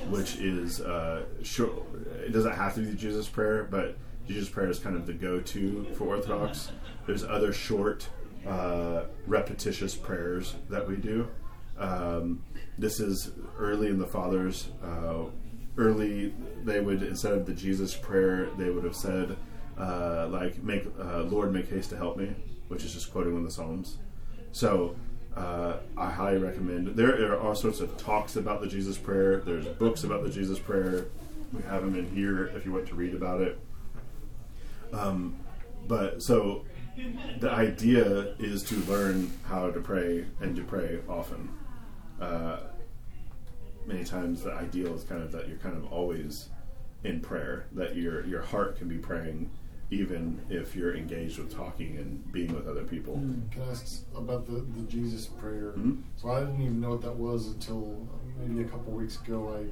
which is uh, short. It doesn't have to be the Jesus prayer, but Jesus prayer is kind of the go-to for Orthodox. There's other short, uh, repetitious prayers that we do. Um, this is early in the Fathers. Uh, early, they would instead of the Jesus prayer, they would have said uh, like, "Make uh, Lord, make haste to help me," which is just quoting one of the Psalms. So uh, I highly recommend. There are all sorts of talks about the Jesus Prayer. There's books about the Jesus Prayer. We have them in here if you want to read about it. Um, but so the idea is to learn how to pray and to pray often. Uh, many times the ideal is kind of that you're kind of always in prayer. That your your heart can be praying even if you're engaged with talking and being with other people. Can I ask about the, the Jesus prayer? Mhm. So I didn't even know what that was until maybe a couple weeks ago. I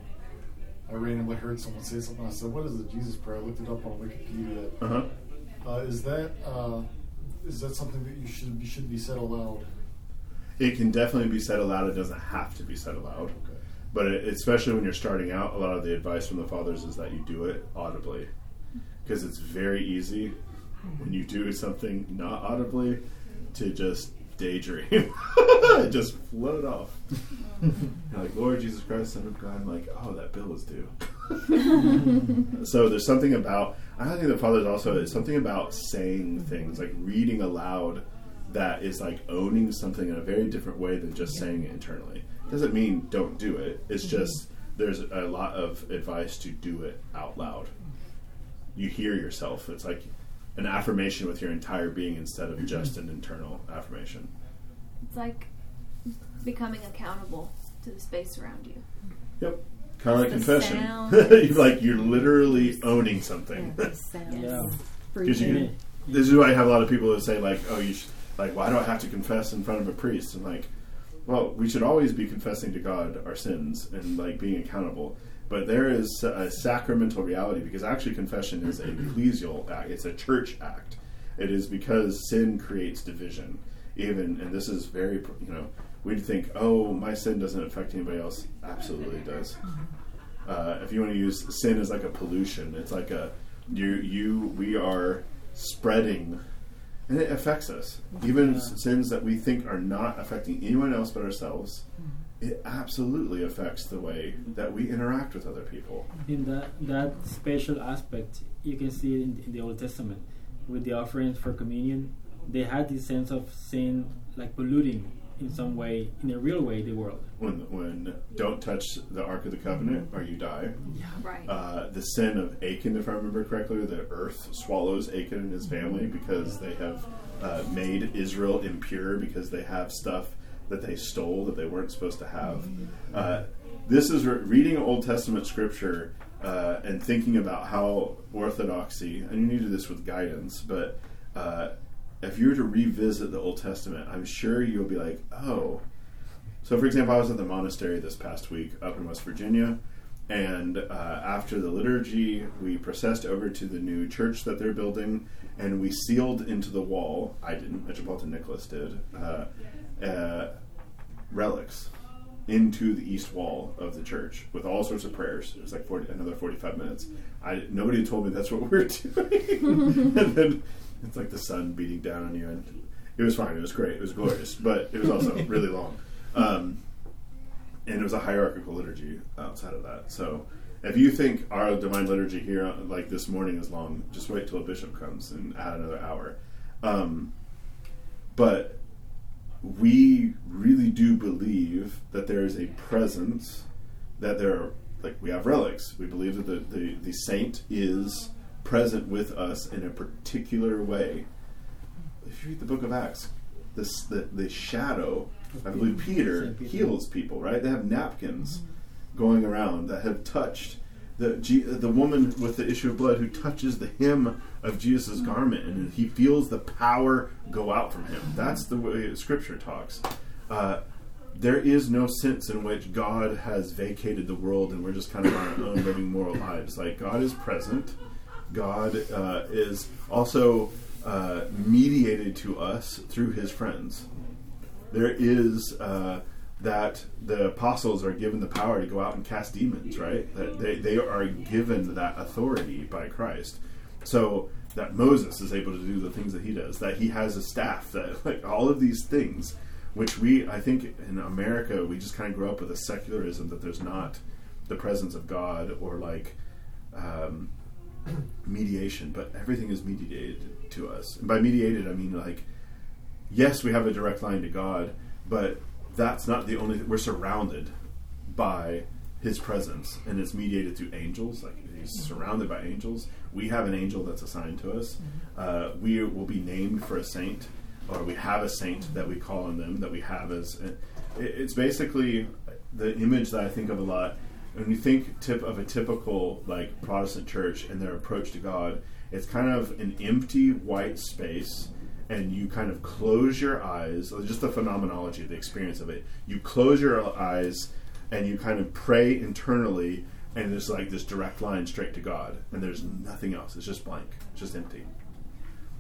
I randomly heard someone say something. I said, "What is the Jesus prayer?" I looked it up on Wikipedia. Uh huh. Uh, is that uh, is that something that you should be, should be said aloud? It can definitely be said aloud. It doesn't have to be said aloud. Okay. But it, especially when you're starting out, a lot of the advice from the fathers is that you do it audibly. Because it's very easy when you do something not audibly to just daydream. just float off. Like, Lord Jesus Christ, Son of God. I'm like, oh, that bill is due. so there's something about, I think the fathers also, something about saying things, like reading aloud that is like owning something in a very different way than just saying it internally. Doesn't mean don't do it. It's just there's a lot of advice to do it out loud. You hear yourself. It's like an affirmation with your entire being instead of just an internal affirmation. It's like becoming accountable to the space around you. Yep. Kind of like confession. You're like you're literally owning something. Yeah, the sounds, Yeah. Because you can, this is why I have a lot of people that say like, "Oh, you should like, why do I have to confess in front of a priest?" And like, well, we should always be confessing to God our sins and like being accountable. But there is a sacramental reality because actually confession is a ecclesial act; it's a church act. It is because sin creates division. Even and this is very you know we'd think, "Oh, my sin doesn't affect anybody else." Absolutely it does. Uh, if you want to use sin as like a pollution, it's like a you you we are spreading, and it affects us. Even Yeah. sins that we think are not affecting anyone else but ourselves, it absolutely affects the way that we interact with other people. in that that special aspect you can see it in, in the old testament with the offerings for communion they had this sense of sin like polluting in some way in a real way the world When when don't touch the ark of the covenant or you die. Yeah, Right. Uh, the sin of Achan, if I remember correctly, the earth swallows Achan and his family because they have uh, made Israel impure because they have stuff that they stole that they weren't supposed to have. Uh, this is re- reading Old Testament scripture uh, and thinking about how orthodoxy, and you need to do this with guidance, but uh, if you were to revisit the Old Testament, I'm sure you'll be like, oh. So, for example, I was at the monastery this past week up in West Virginia, and uh, after the liturgy, we processed over to the new church that they're building, and we sealed into the wall. I didn't. Metropolitan Nicholas did. Uh, relics into the east wall of the church with all sorts of prayers. It was like 40, another 45 minutes. I nobody told me that's what we were doing. and then it's like the sun beating down on you and it was fine. It was great. It was glorious, but it was also really long. Um, and it was a hierarchical liturgy outside of that. So if you think our divine liturgy here, like this morning, is long, just wait till a bishop comes and add another hour. Um, but we really do believe that there is a presence, that there are, like, we have relics. We believe that the, the, the saint is present with us in a particular way. If you read the book of Acts, this, the, the shadow, I believe Peter Peter. heals people, right? They have napkins going around that have touched the the woman with the issue of blood who touches the hem of Jesus' garment and he feels the power go out from him. That's the way Scripture talks. Uh, there is no sense in which God has vacated the world and we're just kind of our own living moral lives. Like God is present. God uh, is also uh, mediated to us through His friends there is uh, that the apostles are given the power to go out and cast demons, right? That they, they are given that authority by Christ. So that Moses is able to do the things that he does, that he has a staff, that like all of these things, which we, I think in America, we just kind of grow up with a secularism that there's not the presence of God or like um, mediation, but everything is mediated to us. And by mediated, I mean like yes, we have a direct line to God, but that's not the only. We're surrounded by His presence, and it's mediated through angels. Like He's mm-hmm. surrounded by angels. We have an angel that's assigned to us. Mm-hmm. Uh, we will be named for a saint, or we have a saint mm-hmm. that we call on them. That we have as. Uh, it, it's basically the image that I think of a lot. When you think tip of a typical like Protestant church and their approach to God, it's kind of an empty white space and you kind of close your eyes, just the phenomenology, the experience of it. You close your eyes and you kind of pray internally, and there's like this direct line straight to God, and there's nothing else. It's just blank, it's just empty.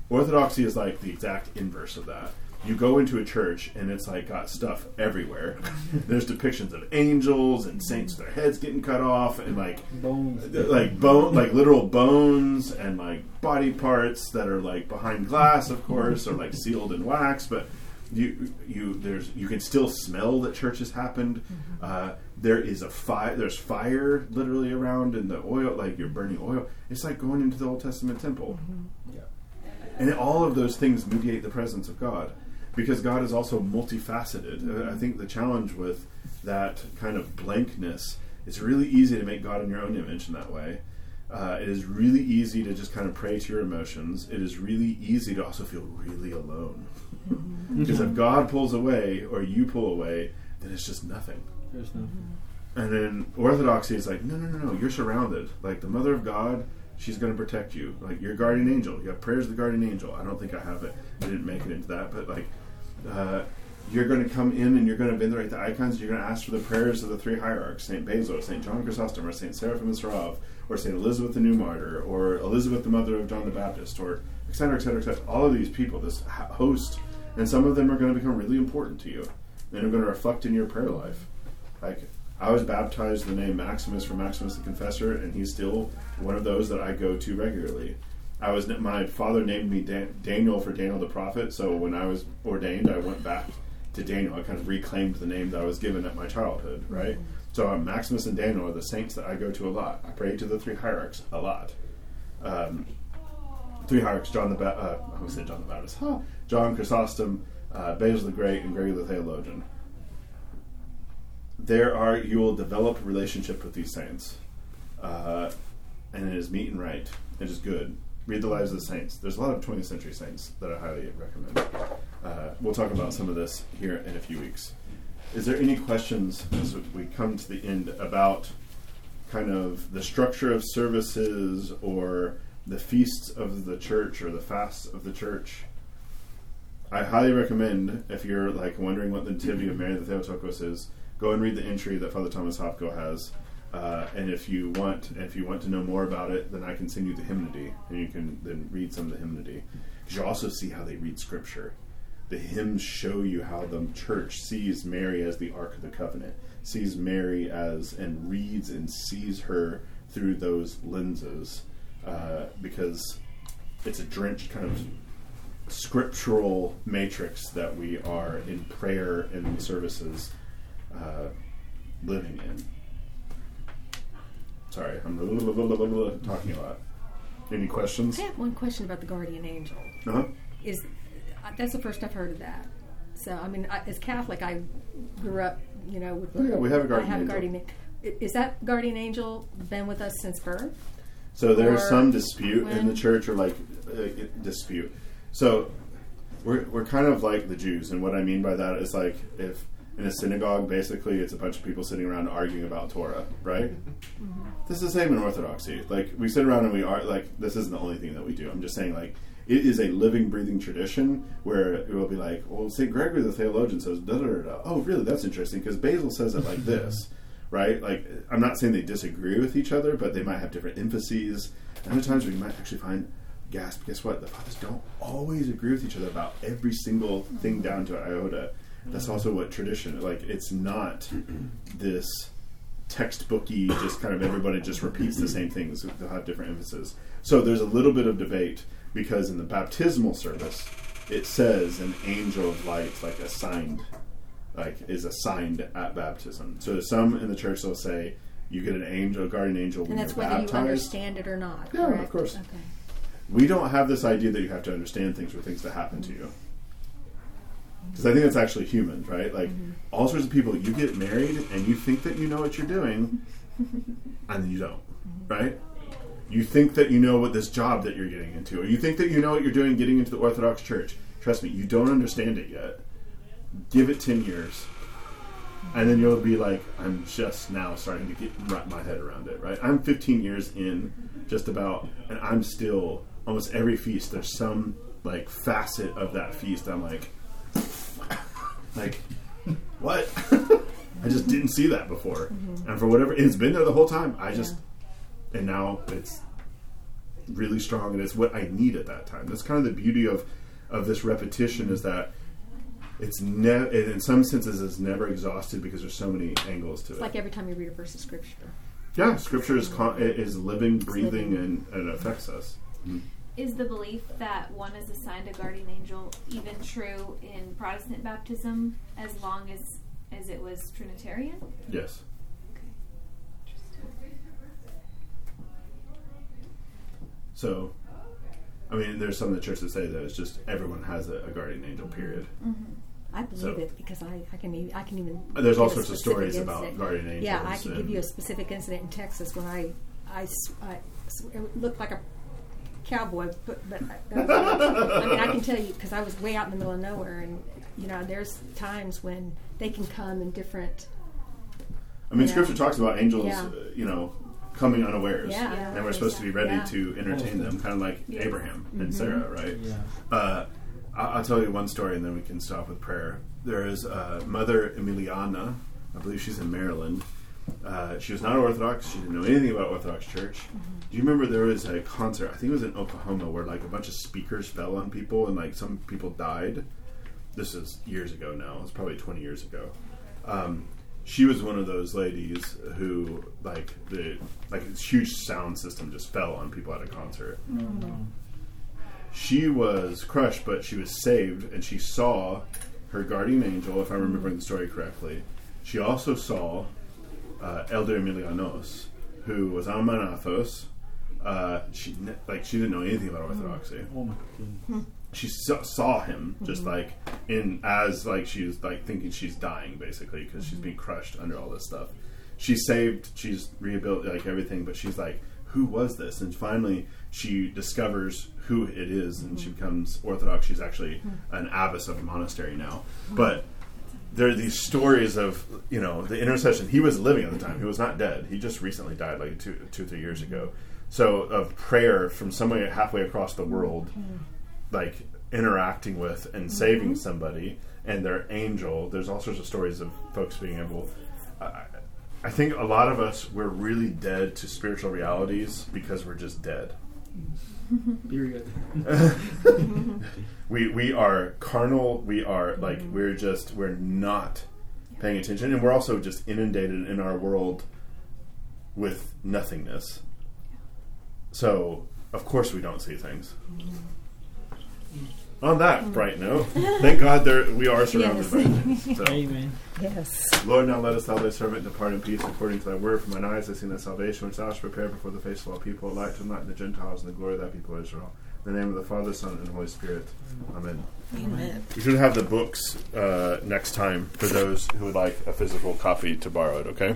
Orthodoxy is like the exact inverse of that. You go into a church and it's like got stuff everywhere. There's depictions of angels and saints, with their heads getting cut off, and like bones. like bone like literal bones and like body parts that are like behind glass of course or like sealed in wax. But you you there's you can still smell that church has happened mm-hmm. uh, there is a fire there's fire literally around in the oil like you're burning oil. It's like going into the old testament temple. Mm-hmm. Yeah. and all of those things mediate the presence of God because God is also multifaceted. Uh, I think the challenge with that kind of blankness, it's really easy to make God in your own image in that way. Uh, it is really easy to just kind of pray to your emotions. It is really easy to also feel really alone. Because if God pulls away or you pull away, then it's just nothing. There's no. And then orthodoxy is like, no, no, no, no, you're surrounded. Like the mother of God, she's going to protect you. Like your guardian angel. You have prayers of the guardian angel. I don't think I have it. I didn't make it into that, but like, uh, you're going to come in and you're going to venerate the icons. You're going to ask for the prayers of the three hierarchs: Saint Basil, Saint John Chrysostom, or Saint Seraphim Sarov, or Saint Elizabeth the New Martyr, or Elizabeth the mother of John the Baptist, or et cetera, et cetera, et cetera. All of these people, this host, and some of them are going to become really important to you, and are going to reflect in your prayer life. Like I was baptized the name Maximus for Maximus the Confessor, and he's still one of those that I go to regularly. I was my father named me Dan- Daniel for Daniel the prophet, so when I was ordained, I went back to Daniel. I kind of reclaimed the name that I was given at my childhood, right? So uh, Maximus and Daniel are the saints that I go to a lot. I pray to the three hierarchs a lot. Um, three hierarchs: John the ba- uh, I said John the Baptist, huh? John Chrysostom, uh, Basil the Great, and Gregory the Theologian there are you will develop a relationship with these saints uh, and it is meet and right it is good read the lives of the saints. There's a lot of 20th century saints that i highly recommend. Uh, we'll talk about some of this here in a few weeks. Is there any questions as we come to the end about kind of the structure of services or the feasts of the church or the fasts of the church? I highly recommend if you're like wondering what the Nativity of Mary the Theotokos is, go and read the entry that Father Thomas Hopko has. Uh, and if you want, if you want to know more about it, then I can send you the hymnody, and you can then read some of the hymnody. Because you also see how they read Scripture. The hymns show you how the church sees Mary as the Ark of the Covenant, sees Mary as and reads and sees her through those lenses, uh, because it's a drenched kind of scriptural matrix that we are in prayer and services uh, living in. Sorry, I'm talking a lot. Any questions? I have one question about the guardian angel. Uh-huh. Is uh, that's the first I've heard of that. So I mean, I, as Catholic, I grew up, you know, with Oh, yeah, we have a guardian I have angel. a guardian. Is that guardian angel been with us since birth? So there's some dispute in the church, or like uh, dispute. So we're we're kind of like the Jews, and what I mean by that is like if in a synagogue, basically, it's a bunch of people sitting around arguing about Torah, right? Mm-hmm. This is the same in Orthodoxy. Like we sit around and we are like this isn't the only thing that we do. I'm just saying like it is a living, breathing tradition where it will be like, well, Saint Gregory the theologian says, da da da. da. Oh, really? That's interesting because Basil says it like this, right? Like I'm not saying they disagree with each other, but they might have different emphases. And other times we might actually find gasp. Guess what? The fathers don't always agree with each other about every single thing down to iota. That's also what tradition like. It's not this textbooky, just kind of everybody just repeats the same things. They'll have different emphasis. So there's a little bit of debate because in the baptismal service, it says an angel of light, like assigned, like is assigned at baptism. So some in the church will say you get an angel, a guardian angel when that's you're whether baptized. you understand it or not. Yeah, of course. Okay. We don't have this idea that you have to understand things for things to happen to you. Because I think that's actually human, right? Like mm-hmm. all sorts of people, you get married and you think that you know what you're doing, and then you don't, mm-hmm. right? You think that you know what this job that you're getting into, or you think that you know what you're doing getting into the Orthodox Church. Trust me, you don't understand it yet. Give it 10 years. And then you'll be like, I'm just now starting to get wrap my head around it, right? I'm 15 years in, just about, and I'm still almost every feast. There's some like facet of that feast. I'm like, like, what? I just didn't see that before, mm-hmm. and for whatever it's been there the whole time. I just, and now it's really strong, and it's what I need at that time. That's kind of the beauty of of this repetition is that it's never, in some senses, it's never exhausted because there's so many angles to it. Like every time you read a verse of scripture. yeah, scripture is con- is living, breathing, living. and, and it affects us. Mm-hmm. Is the belief that one is assigned a guardian angel even true in Protestant baptism as long as as it was Trinitarian? Yes. Okay. So, I mean, there's some of the churches that say that it's just everyone has a, a guardian angel. Period. Mm-hmm. I believe So- it because I, I can e- I can even uh, There's all sorts of specific stories about guardian angels. Yeah, I can give you a specific incident in Texas when I, I, it looked like a cowboy, but, but I, I mean, I can tell you because I was way out in the middle of nowhere, and you know, there's times when they can come in different. I mean, Yeah. Scripture talks about angels, Yeah. uh, you know, coming unawares, Yeah. and we're supposed to be ready Yeah. to entertain them, kind of like Yes. Abraham and Mhm. Sarah, right? Yeah. Uh, I- I'll tell you one story, and then we can stop with prayer. There is uh, Mother Emiliana. I believe she's in Maryland. Uh, she was not Orthodox. She didn't know anything about Orthodox Church. Do you remember there was a concert? I think it was in Oklahoma where like a bunch of speakers fell on people and like some people died. This is years ago now. It's probably twenty years ago. Um, she was one of those ladies who like the like this huge sound system just fell on people at a concert she was crushed, but she was saved, and she saw her guardian angel, if I'm remembering the story correctly. She also saw uh, Elder Emilianos, who was Amanathos. Uh, she ne- like she didn't know anything about Orthodoxy. Mm. Oh my goodness. Hmm. She saw, saw him just mm-hmm. like in as like she was like thinking she's dying basically because she's mm-hmm. being crushed under all this stuff. She's saved. She's rebuilt like everything, but she's like, who was this? And finally, she discovers who it is, and she mm-hmm. becomes Orthodox. She's actually hmm. an abbess of a monastery now, hmm. but there are these stories of you know the intercession. He was living at the time. He was not dead. He just recently died, like two, two, three years ago. So of prayer from somewhere halfway across the world, mm-hmm. like interacting with and saving mm-hmm. somebody, and their angel. There's all sorts of stories of folks being able. I I think a lot of us we're really dead to spiritual realities because we're just dead. Period. we we are carnal we are like mm-hmm. we're just we're not paying attention and we're also just inundated in our world with nothingness so of course we don't see things mm-hmm. on that mm-hmm. bright note thank god there we are surrounded Yes. by things so Amen. Yes. Lord, now let us, thou thy servant, depart in peace according to thy word. For mine eyes have seen thy salvation, which thou hast prepared before the face of all people, a light to enlighten the Gentiles and the glory of thy people Israel. In the name of the Father, Son, and Holy Spirit. Amen. Amen. We should have the books uh, next time for those who would like a physical copy to borrow it, okay?